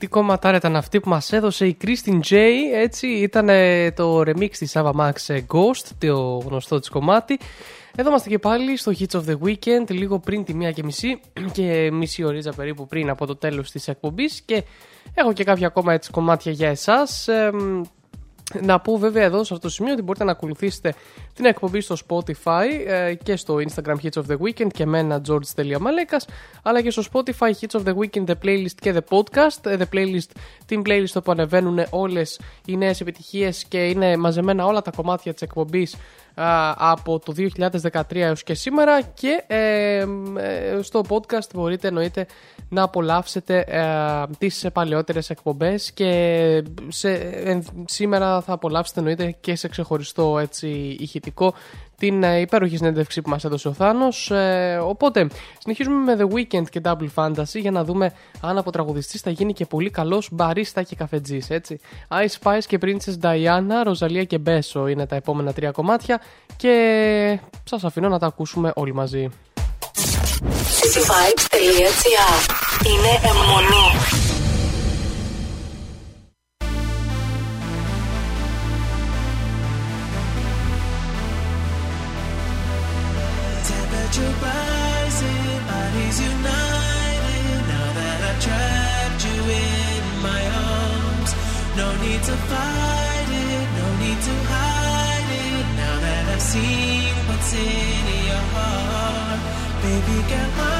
τι, τι κομματάρα ήταν αυτή που μας έδωσε η Kristen J. Έτσι, ήταν ε, το remix της Ava Max ε, Ghost, το γνωστό της κομμάτι. Εδώ είμαστε και πάλι στο Hits of the Weekend, λίγο πριν τη μία και μισή (clears throat) και μισή ωρίτσα περίπου πριν από το τέλος της εκπομπής και έχω και κάποια ακόμα έτσι κομμάτια για εσάς. Ε, να πω βέβαια εδώ σε αυτό το σημείο ότι μπορείτε να ακολουθήσετε την εκπομπή στο Spotify ε, και στο Instagram Hits of the Weekend και εμένα George.Malekas αλλά και στο Spotify Hits of the Weekend the playlist και the podcast. Ε, the playlist, την playlist όπου ανεβαίνουν όλες οι νέες επιτυχίες και είναι μαζεμένα όλα τα κομμάτια της εκπομπής α, από το 2013 έως και σήμερα. Και ε, ε, στο podcast μπορείτε εννοείται να απολαύσετε ε, τις παλαιότερες εκπομπές και σε, ε, σήμερα θα απολαύσετε εννοείται και σε ξεχωριστό έτσι ηχητικό την ε, υπέροχη συνέντευξη που μας έδωσε ο Θάνος. Ε, οπότε συνεχίζουμε με The Weekend και Double Fantasy για να δούμε αν από τραγουδιστής θα γίνει και πολύ καλός μπαρίστα και καφετζής έτσι. Ice Spice και Princess Diana, Rosalia και Besso είναι τα επόμενα τρία κομμάτια και σας αφήνω να τα ακούσουμε όλοι μαζί cityvibes.gr Είναι αιμονή. Temperature rising, bodies united. Now that I've trapped you in my arms, no need to fight it, no need to hide it. Now that I've seen what's in your heart, Baby, get my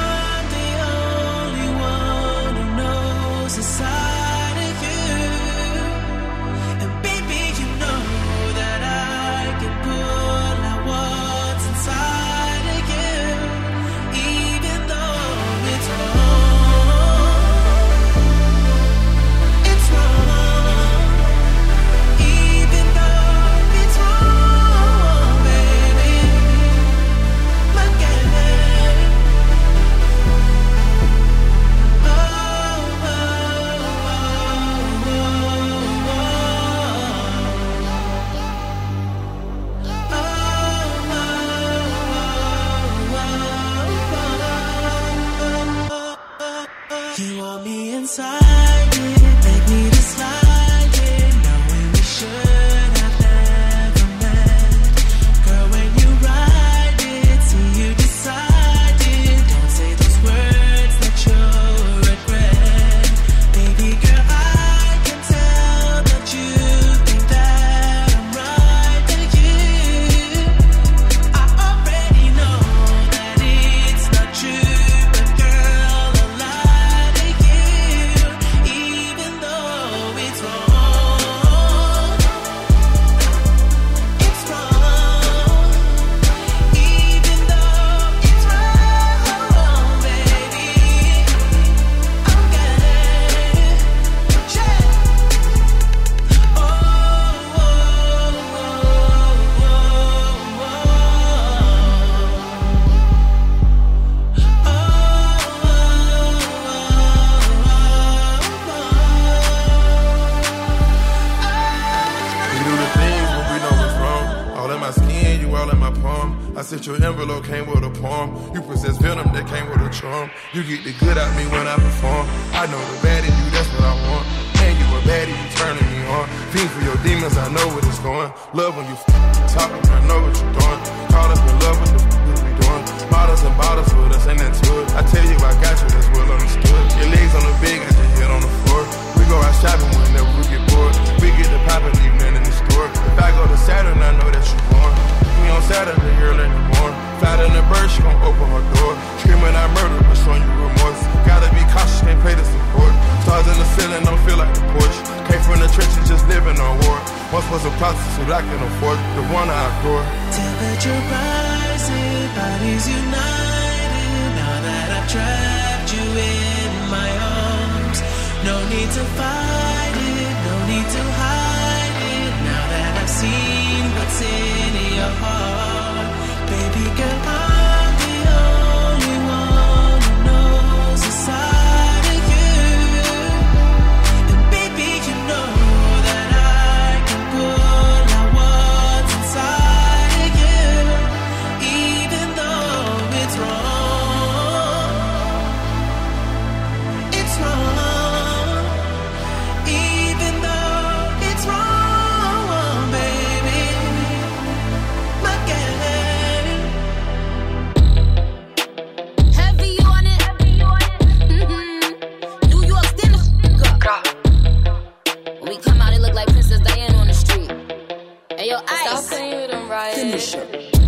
me inside said your envelope came with a poem. You possess venom that came with a charm. You get the good out me when I perform. I know the bad in you, that's what I want. And you a baddie, you turning me on. Fiend for your demons, I know what it's going. Love when you f- talking, I know what you're doing. Caught up in love with the f- we doing. Bottles and bottles with us, ain't that to it? I tell you, I got you, that's well understood. Your legs on the bed, got your head on the floor. We go out shopping whenever we get bored. We get the poppin', leave nothing in the store. If I go to Saturn, I know that you on Saturday, early in the morning. Fly in the bird, she gon' open her door. Screaming out murder, but showing you remorse. Gotta be cautious, can't pay the support. Stars in the ceiling, don't feel like the porch. Came from the trenches, just living on war. Once was a prostitute, I can afford the one I adore. Temperature rising, bodies united. Now that I've trapped you in my arms, no need to fight it, no need to hide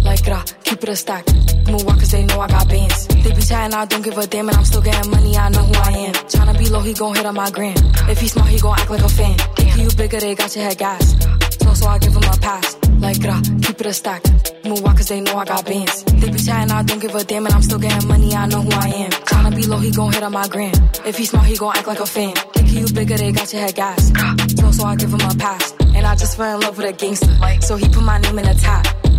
Like gra, keep it a stack. Move on cause they know I got bands. They be chatting, I don't give a damn, and I'm still getting money, I know who I am. Tryna be low, he gon' hit on my gram. If he smart, he gon' act like a fan. Think you bigger, they got your head gas. So, so I give him a pass. Like gra, keep it a stack. Move on cause they know I got bands. They be chatting, I don't give a damn, and I'm still getting money, I know who I am. Tryna be low, he gon' hit on my gram. If he smart, he gon' act like a fan. Think you bigger, they got your head gas. So, so I give him a pass. And I just fell in love with a gangster. So he put my name in the top.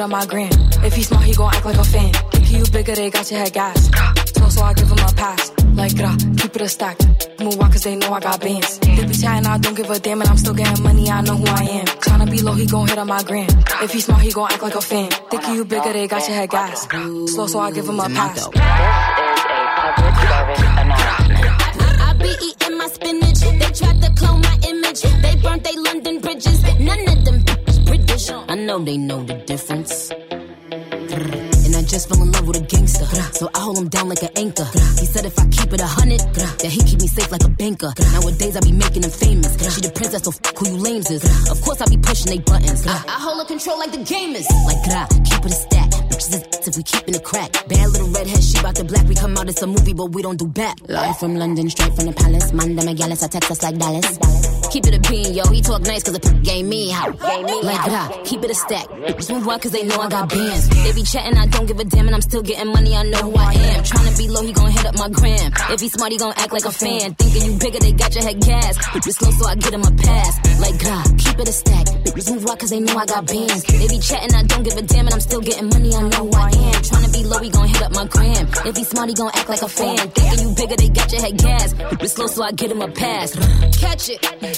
on my gram. If he smart, he gon' act like a fan. Think you bigger, they got your head gas. So, so I give him a pass. Like, gra, keep it a stack. Move on cause they know I got bands. They be chatting, I don't give a damn, and I'm still getting money, I know who I am. Tryna be low, he gon' hit on my gram. If he smart, he gon' act like a fan. Think you bigger, they got your head gas. Slow, so I give him a pass. I be eating my spinach. They tried to clone my image. They burnt they London bridges. None of them bitches British. I know they know the difference. And I just fell in love with a gangster. So I hold him down like an anchor. He said if I keep it a hundred, that he keep me safe like a banker. Nowadays I be making him famous. She the princess, so f- who you lames is. Of course I be pushing they buttons. I, hold her control like the gamers. Like gra, keep it a stack. Bitches is if we keepin' it crack. Bad little redhead, she bout the black. We come out, it's a movie, but we don't do back. Live from London, straight from the palace. Manda Megalis, I text us like Dallas. Keep it a bean, yo. He talk nice cause the game me how. Like gra, keep it a stack. Bitches move on cause they know I got bands. They be chatting, I don't give a damn, and I'm still getting money. I know who I am. Tryna be low, he gon' hit up my gram. If he smart, he gon' act like a fan. Thinking you bigger, they got your head gas. Bitches slow, so I get him a pass. Like gra, keep it a stack. Bitches move on cause they know I got bands. They be chatting, I don't give a damn, and I'm still getting money. I know who I am. Tryna be low, he gon' hit up my gram. If he smart, he gon' act like a fan. Thinking you bigger, they got your head gas. Bitches slow, so I get him a pass. Catch it.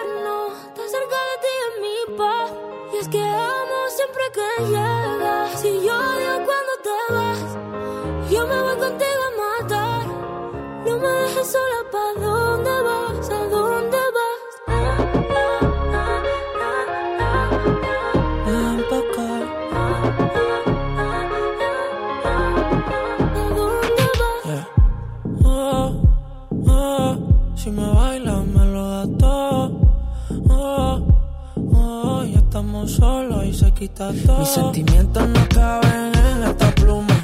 Si yo odio cuando te vas, yo me voy contigo a matar. No me dejes sola, ¿pa' dónde vas? ¿A dónde vas? Ven acá. Yeah. Oh, oh, si me bailas me lo das todo. Oh, ya estamos solos quita todo. Mis sentimientos no caben en esta pluma.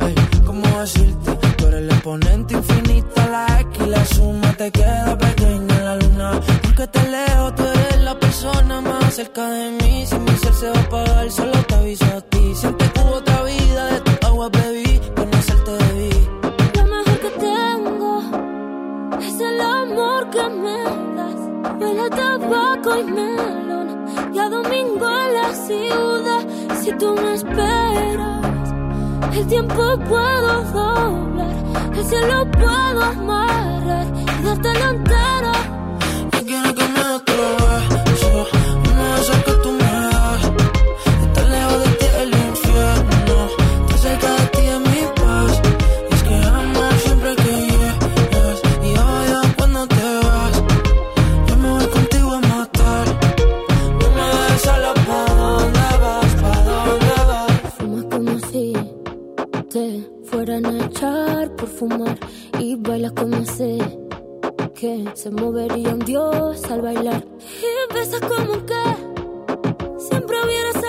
Ey, ¿cómo decirte? Tú eres el exponente infinito, la X y la suma te queda pequeña en la luna. Porque te leo, tú eres la persona más cerca de mí. Si mi ser se va a apagar, solo te aviso a ti. Siempre hubo otra vida, de tu agua bebí, conocerte debí. Lo mejor que tengo es el amor que me das. Huele a tabaco y melón. Y a domingo en la ciudad. Si tú me esperas, el tiempo puedo doblar. El cielo puedo amarrar y dártelo entero. Yo quiero que me des fumar y bailas como si que se movería un dios al bailar. Y besas como que siempre hubiera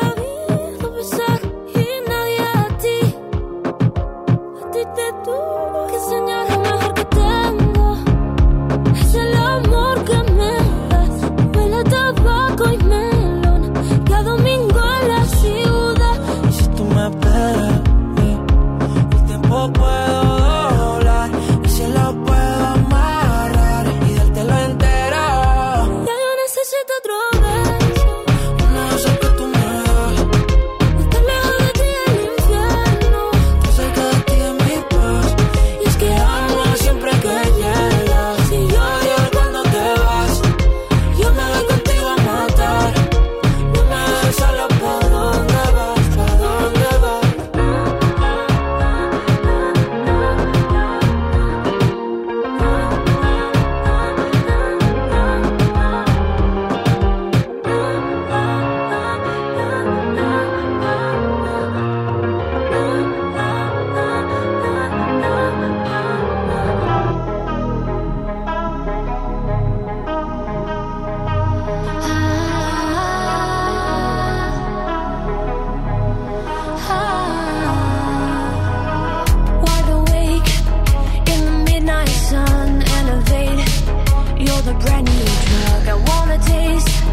a brand new drug. I wanna taste,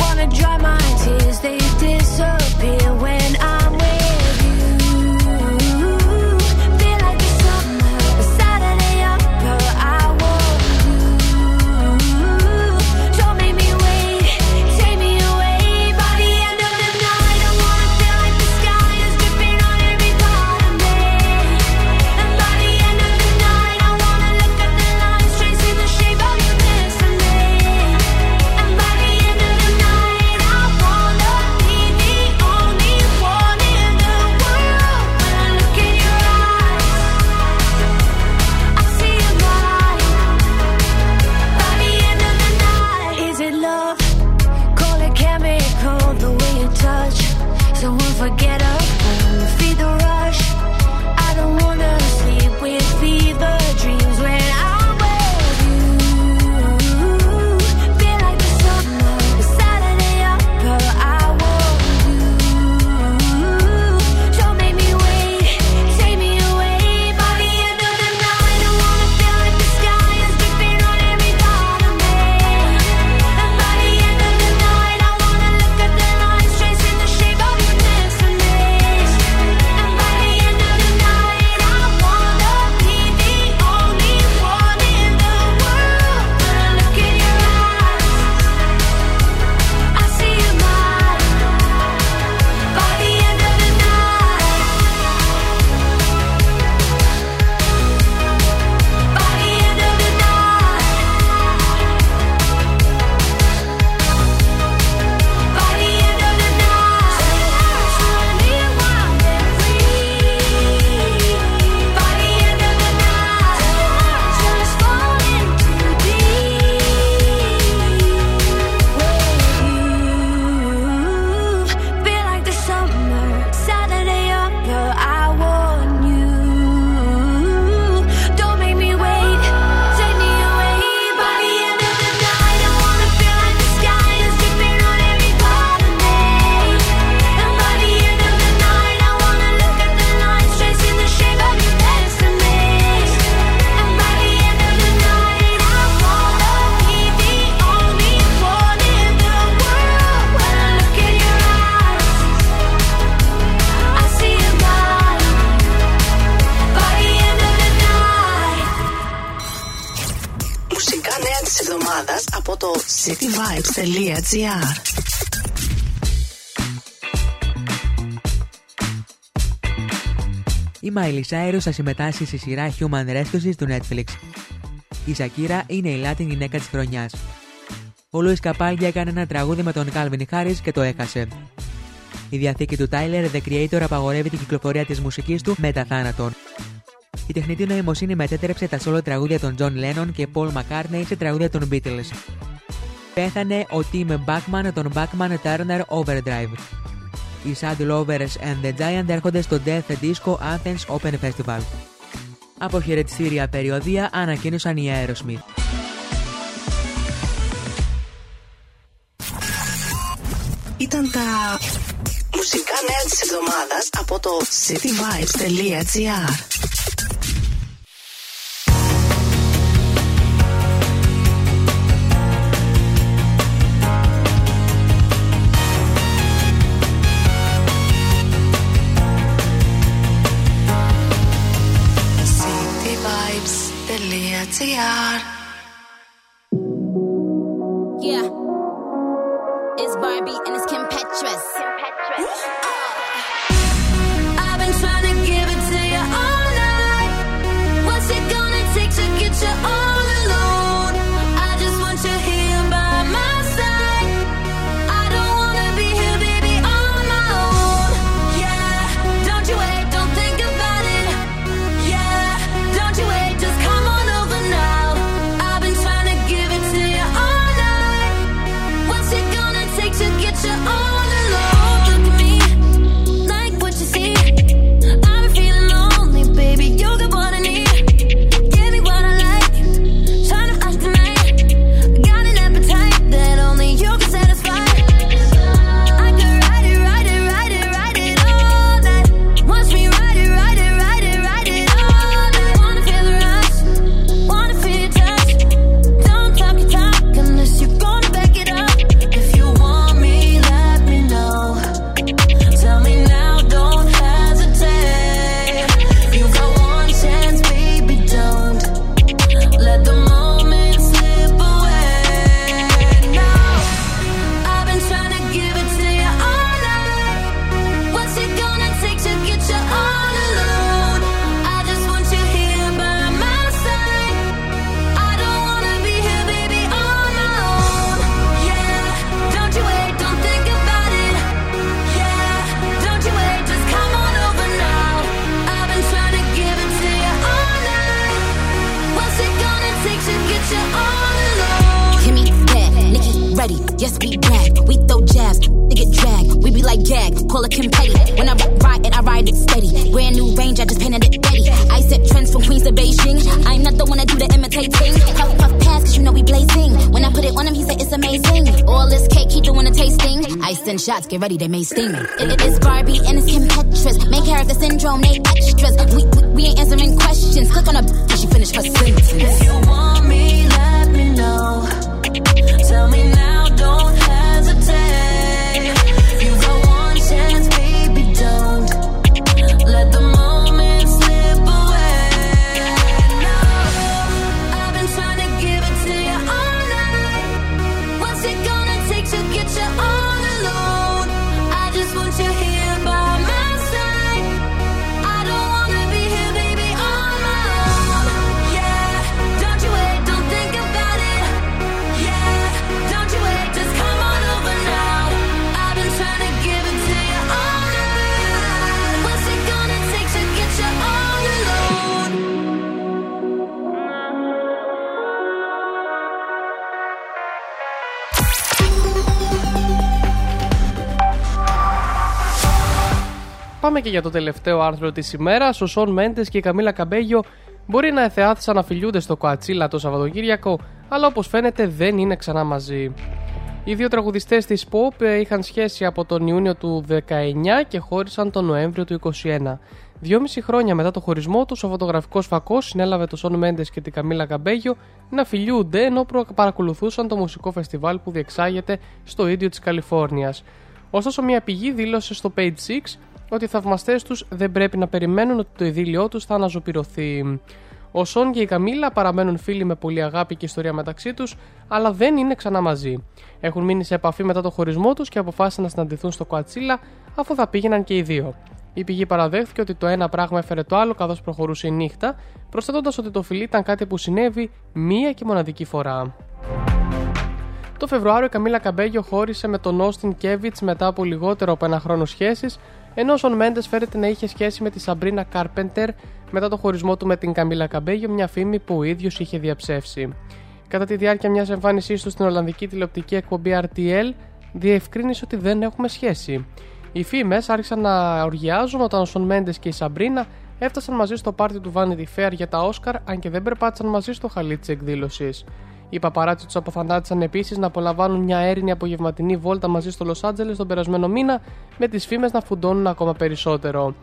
wanna dry my tears, they disappear. cityvibes.gr Η Miley Cyrus θα συμμετάσχει στη σειρά Human Rescue του Netflix. Η Σακύρα είναι η Latin γυναίκα της χρονιάς. Ο Λούις Καπάλια έκανε ένα τραγούδι με τον Calvin Harris και το έχασε. Η διαθήκη του Tyler, The Creator, απαγορεύει την κυκλοφορία της μουσικής του μετά θάνατον. Η τεχνητή νοημοσύνη μετέτρεψε τα solo τραγούδια των John Lennon και Paul McCartney σε τραγούδια των Beatles. Πέθανε ο Τίμε Μπέκμαν των Μπέκμαν Turner Overdrive. Οι Sand Lovers and the Giant έρχονται στο Death Disco Athens Open Festival. Από χαιρετιστήρια περιοδεία ανακοίνωσαν οι Aerosmith. Ήταν τα μουσικά νέα της εβδομάδας από το cityvibes.gr. Yeah. It's Barbie and call Petty. When I ride it, I ride it steady. Brand new range, I just painted it ready. I set trends from Queens to Beijing. I'm not the one that do the imitating. Puff, puff, pass, cause you know we blazing. When I put it on him, he said it's amazing. All this cake, he doing a tasting. Ice and shots, get ready, they may sting. It, it is Barbie and it's Kim Petras. Main character syndrome, they extras. We, we, we ain't answering questions. Click on a she finish her sentence. Πάμε και για το τελευταίο άρθρο της ημέρας. Ο Σον Μέντες και η Καμίλα Καμπέγιο μπορεί να εθεάθησαν να φιλιούνται στο Κοατσίλα το Σαββατοκύριακο, αλλά όπως φαίνεται δεν είναι ξανά μαζί. Οι δύο τραγουδιστές της Pop ε, είχαν σχέση από τον Ιούνιο του 19 και χώρισαν τον Νοέμβριο του 21. Δυόμιση χρόνια μετά το χωρισμό τους, ο φωτογραφικός φακός συνέλαβε τον Σον Μέντες και την Καμίλα Καμπέγιο να φιλιούνται ενώ προ- παρακολουθούσαν το μουσικό φεστιβάλ που διεξάγεται στο ίδιο της Καλιφόρνιας. Ωστόσο, μια πηγή δήλωσε στο Page 6 ότι οι θαυμαστές τους δεν πρέπει να περιμένουν ότι το ειδήλιό τους θα αναζωπηρωθεί. Ο Σον και η Καμίλα παραμένουν φίλοι με πολλή αγάπη και ιστορία μεταξύ τους, αλλά δεν είναι ξανά μαζί. Έχουν μείνει σε επαφή μετά το χωρισμό τους και αποφάσισαν να συναντηθούν στο Κουατσίλα αφού θα πήγαιναν και οι δύο. Η πηγή παραδέχθηκε ότι το ένα πράγμα έφερε το άλλο καθώς προχωρούσε η νύχτα, προσθέτοντας ότι το φιλί ήταν κάτι που συνέβη μία και μοναδική φορά. Το Φεβρουάριο η Καμίλα Καμπέγιο χώρισε με τον Όστιν Κέβιτς μετά από λιγότερο από ένα χρόνο σχέσης, ενώ ο Σον Μέντες φέρεται να είχε σχέση με τη Σαμπρίνα Κάρπεντερ μετά το χωρισμό του με την Καμίλα Καμπέγιο, μια φήμη που ο ίδιος είχε διαψεύσει. Κατά τη διάρκεια μιας εμφάνισής του στην Ολλανδική τηλεοπτική εκπομπή RTL, διευκρίνησε ότι δεν έχουμε σχέση. Οι φήμες άρχισαν να οργιάζουν όταν ο Σον Μέντες και η Σαμπρίνα έφτασαν μαζί στο πάρτι του Vanity Fair για τα Όσκαρ, αν και δεν περπάτησαν μαζί στο χαλί τη εκδήλωσης. Οι παπαράτσι τους αποθανάτησαν επίσης να απολαμβάνουν μια έρηνη απογευματινή βόλτα μαζί στο Λος Άντζελες τον περασμένο μήνα, με τις φήμες να φουντώνουν ακόμα περισσότερο.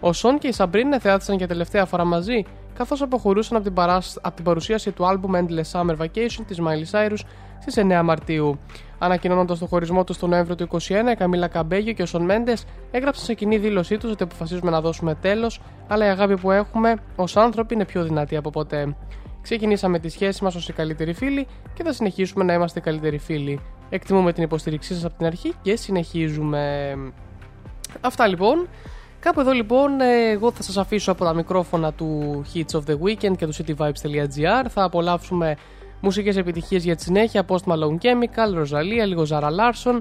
Ο Σον και η Σαμπρίνα θεάτησαν για τελευταία φορά μαζί, καθώς αποχωρούσαν από την, παράσ... από την παρουσίαση του album Endless Summer Vacation της Miley Cyrus στις 9 Μαρτίου. Ανακοινώνοντας το χωρισμό τους τον Νοέμβριο του 2021, η Καμίλα Καμπέγιο και ο Σον Μέντες έγραψαν σε κοινή δήλωσή τους ότι αποφασίζουμε να δώσουμε τέλος, αλλά η αγάπη που έχουμε ως άνθρωποι είναι πιο δυνατή από ποτέ. Ξεκινήσαμε τη σχέση μας ως οι καλύτεροι φίλοι και θα συνεχίσουμε να είμαστε οι καλύτεροι φίλοι. Εκτιμούμε την υποστήριξή σας από την αρχή και συνεχίζουμε. Αυτά λοιπόν. Κάπου εδώ λοιπόν εγώ θα σας αφήσω από τα μικρόφωνα του Hits of the Weekend και του cityvibes.gr Θα απολαύσουμε μουσικές επιτυχίες για τη συνέχεια Post Malone Chemical, Rosalia, λίγο Zara Larson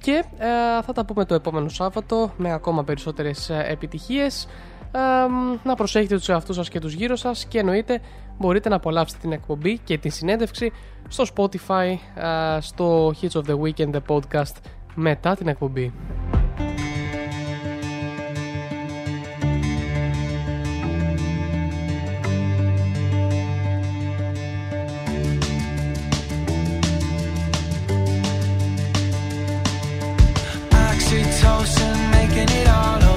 και ε, θα τα πούμε το επόμενο Σάββατο με ακόμα περισσότερες ε, επιτυχίες να προσέχετε τους εαυτούς σας και τους γύρω σας και εννοείται μπορείτε να απολαύσετε την εκπομπή και τη συνέντευξη στο Spotify ε, στο Hits of the Weekend the podcast μετά την εκπομπή. Oxytocin making it all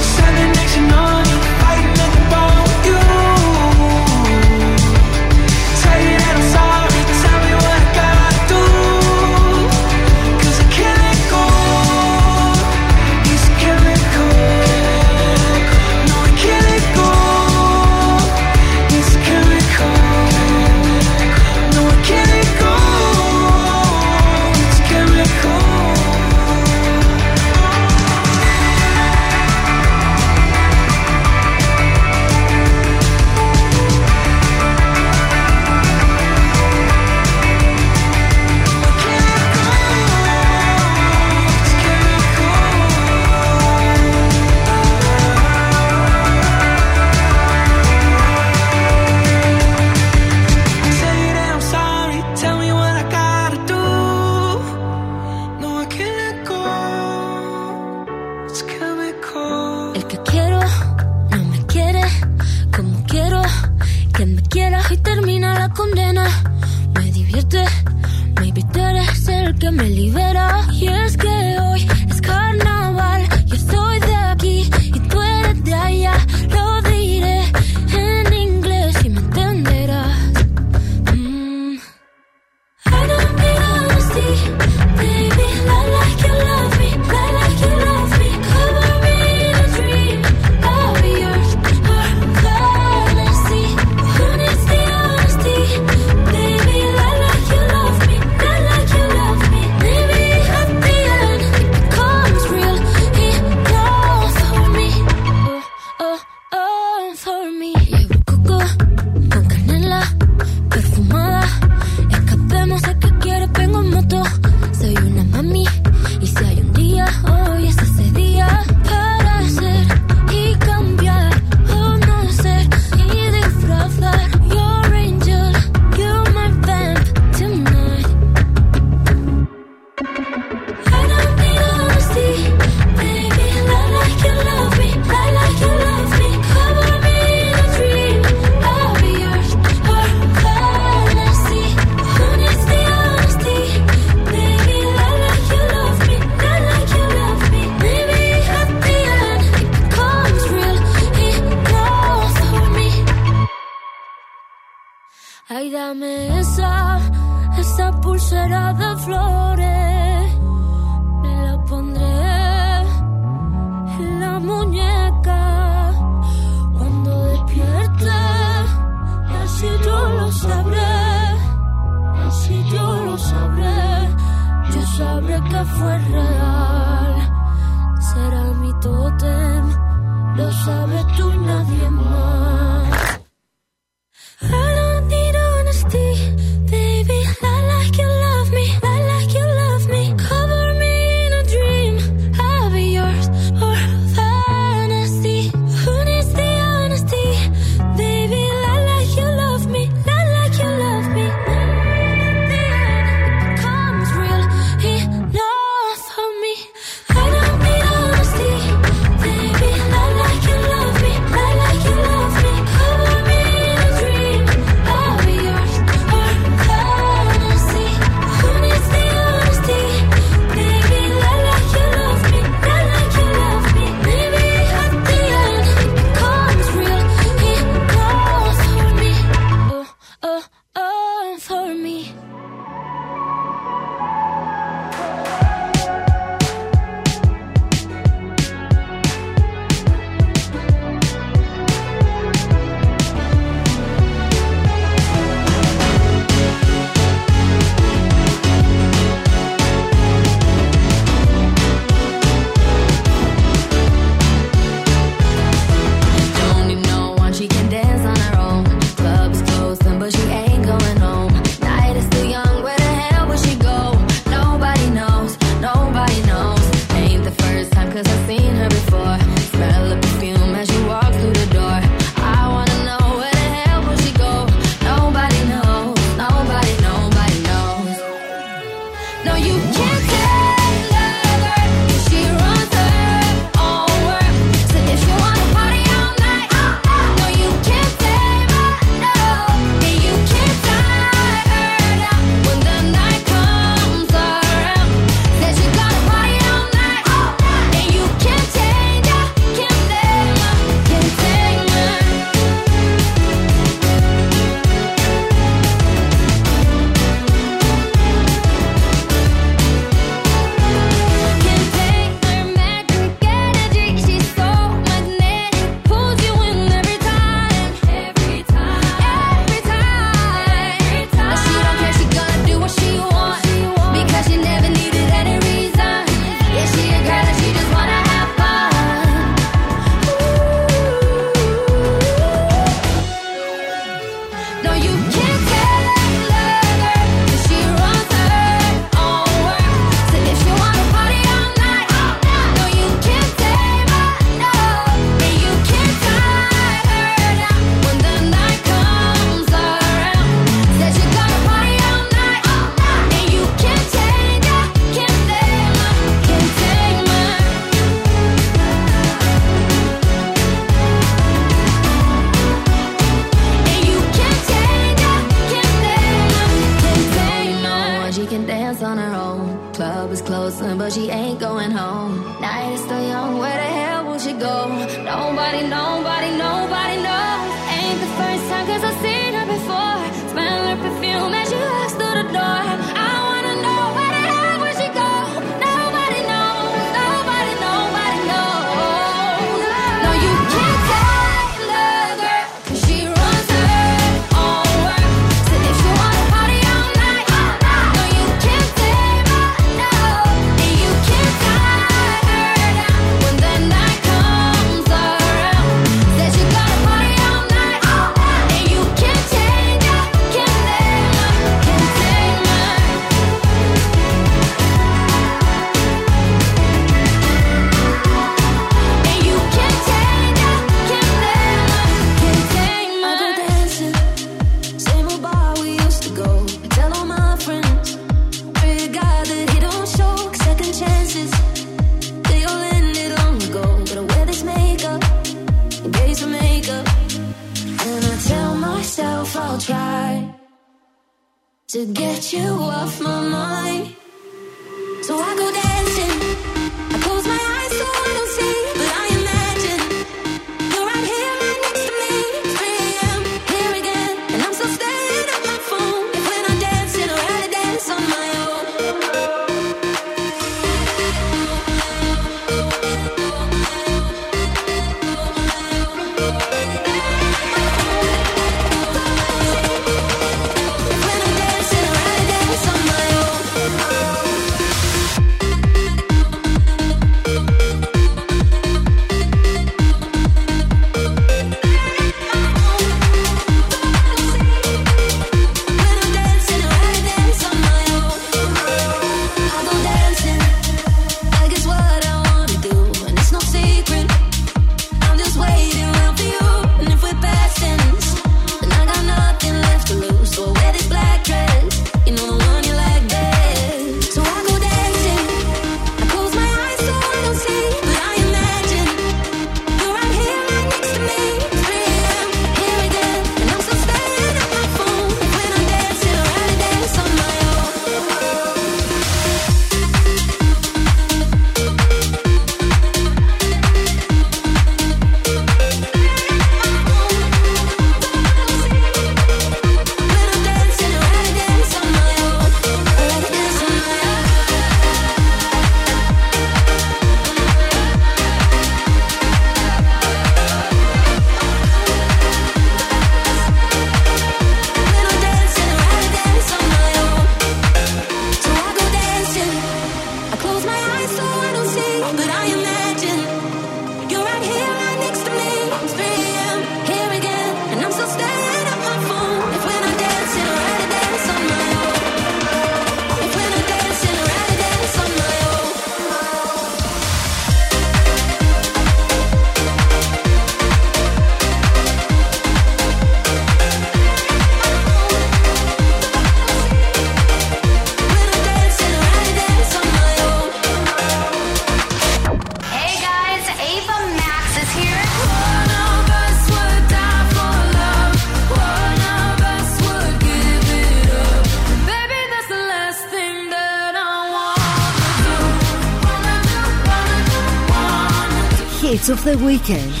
the weekend.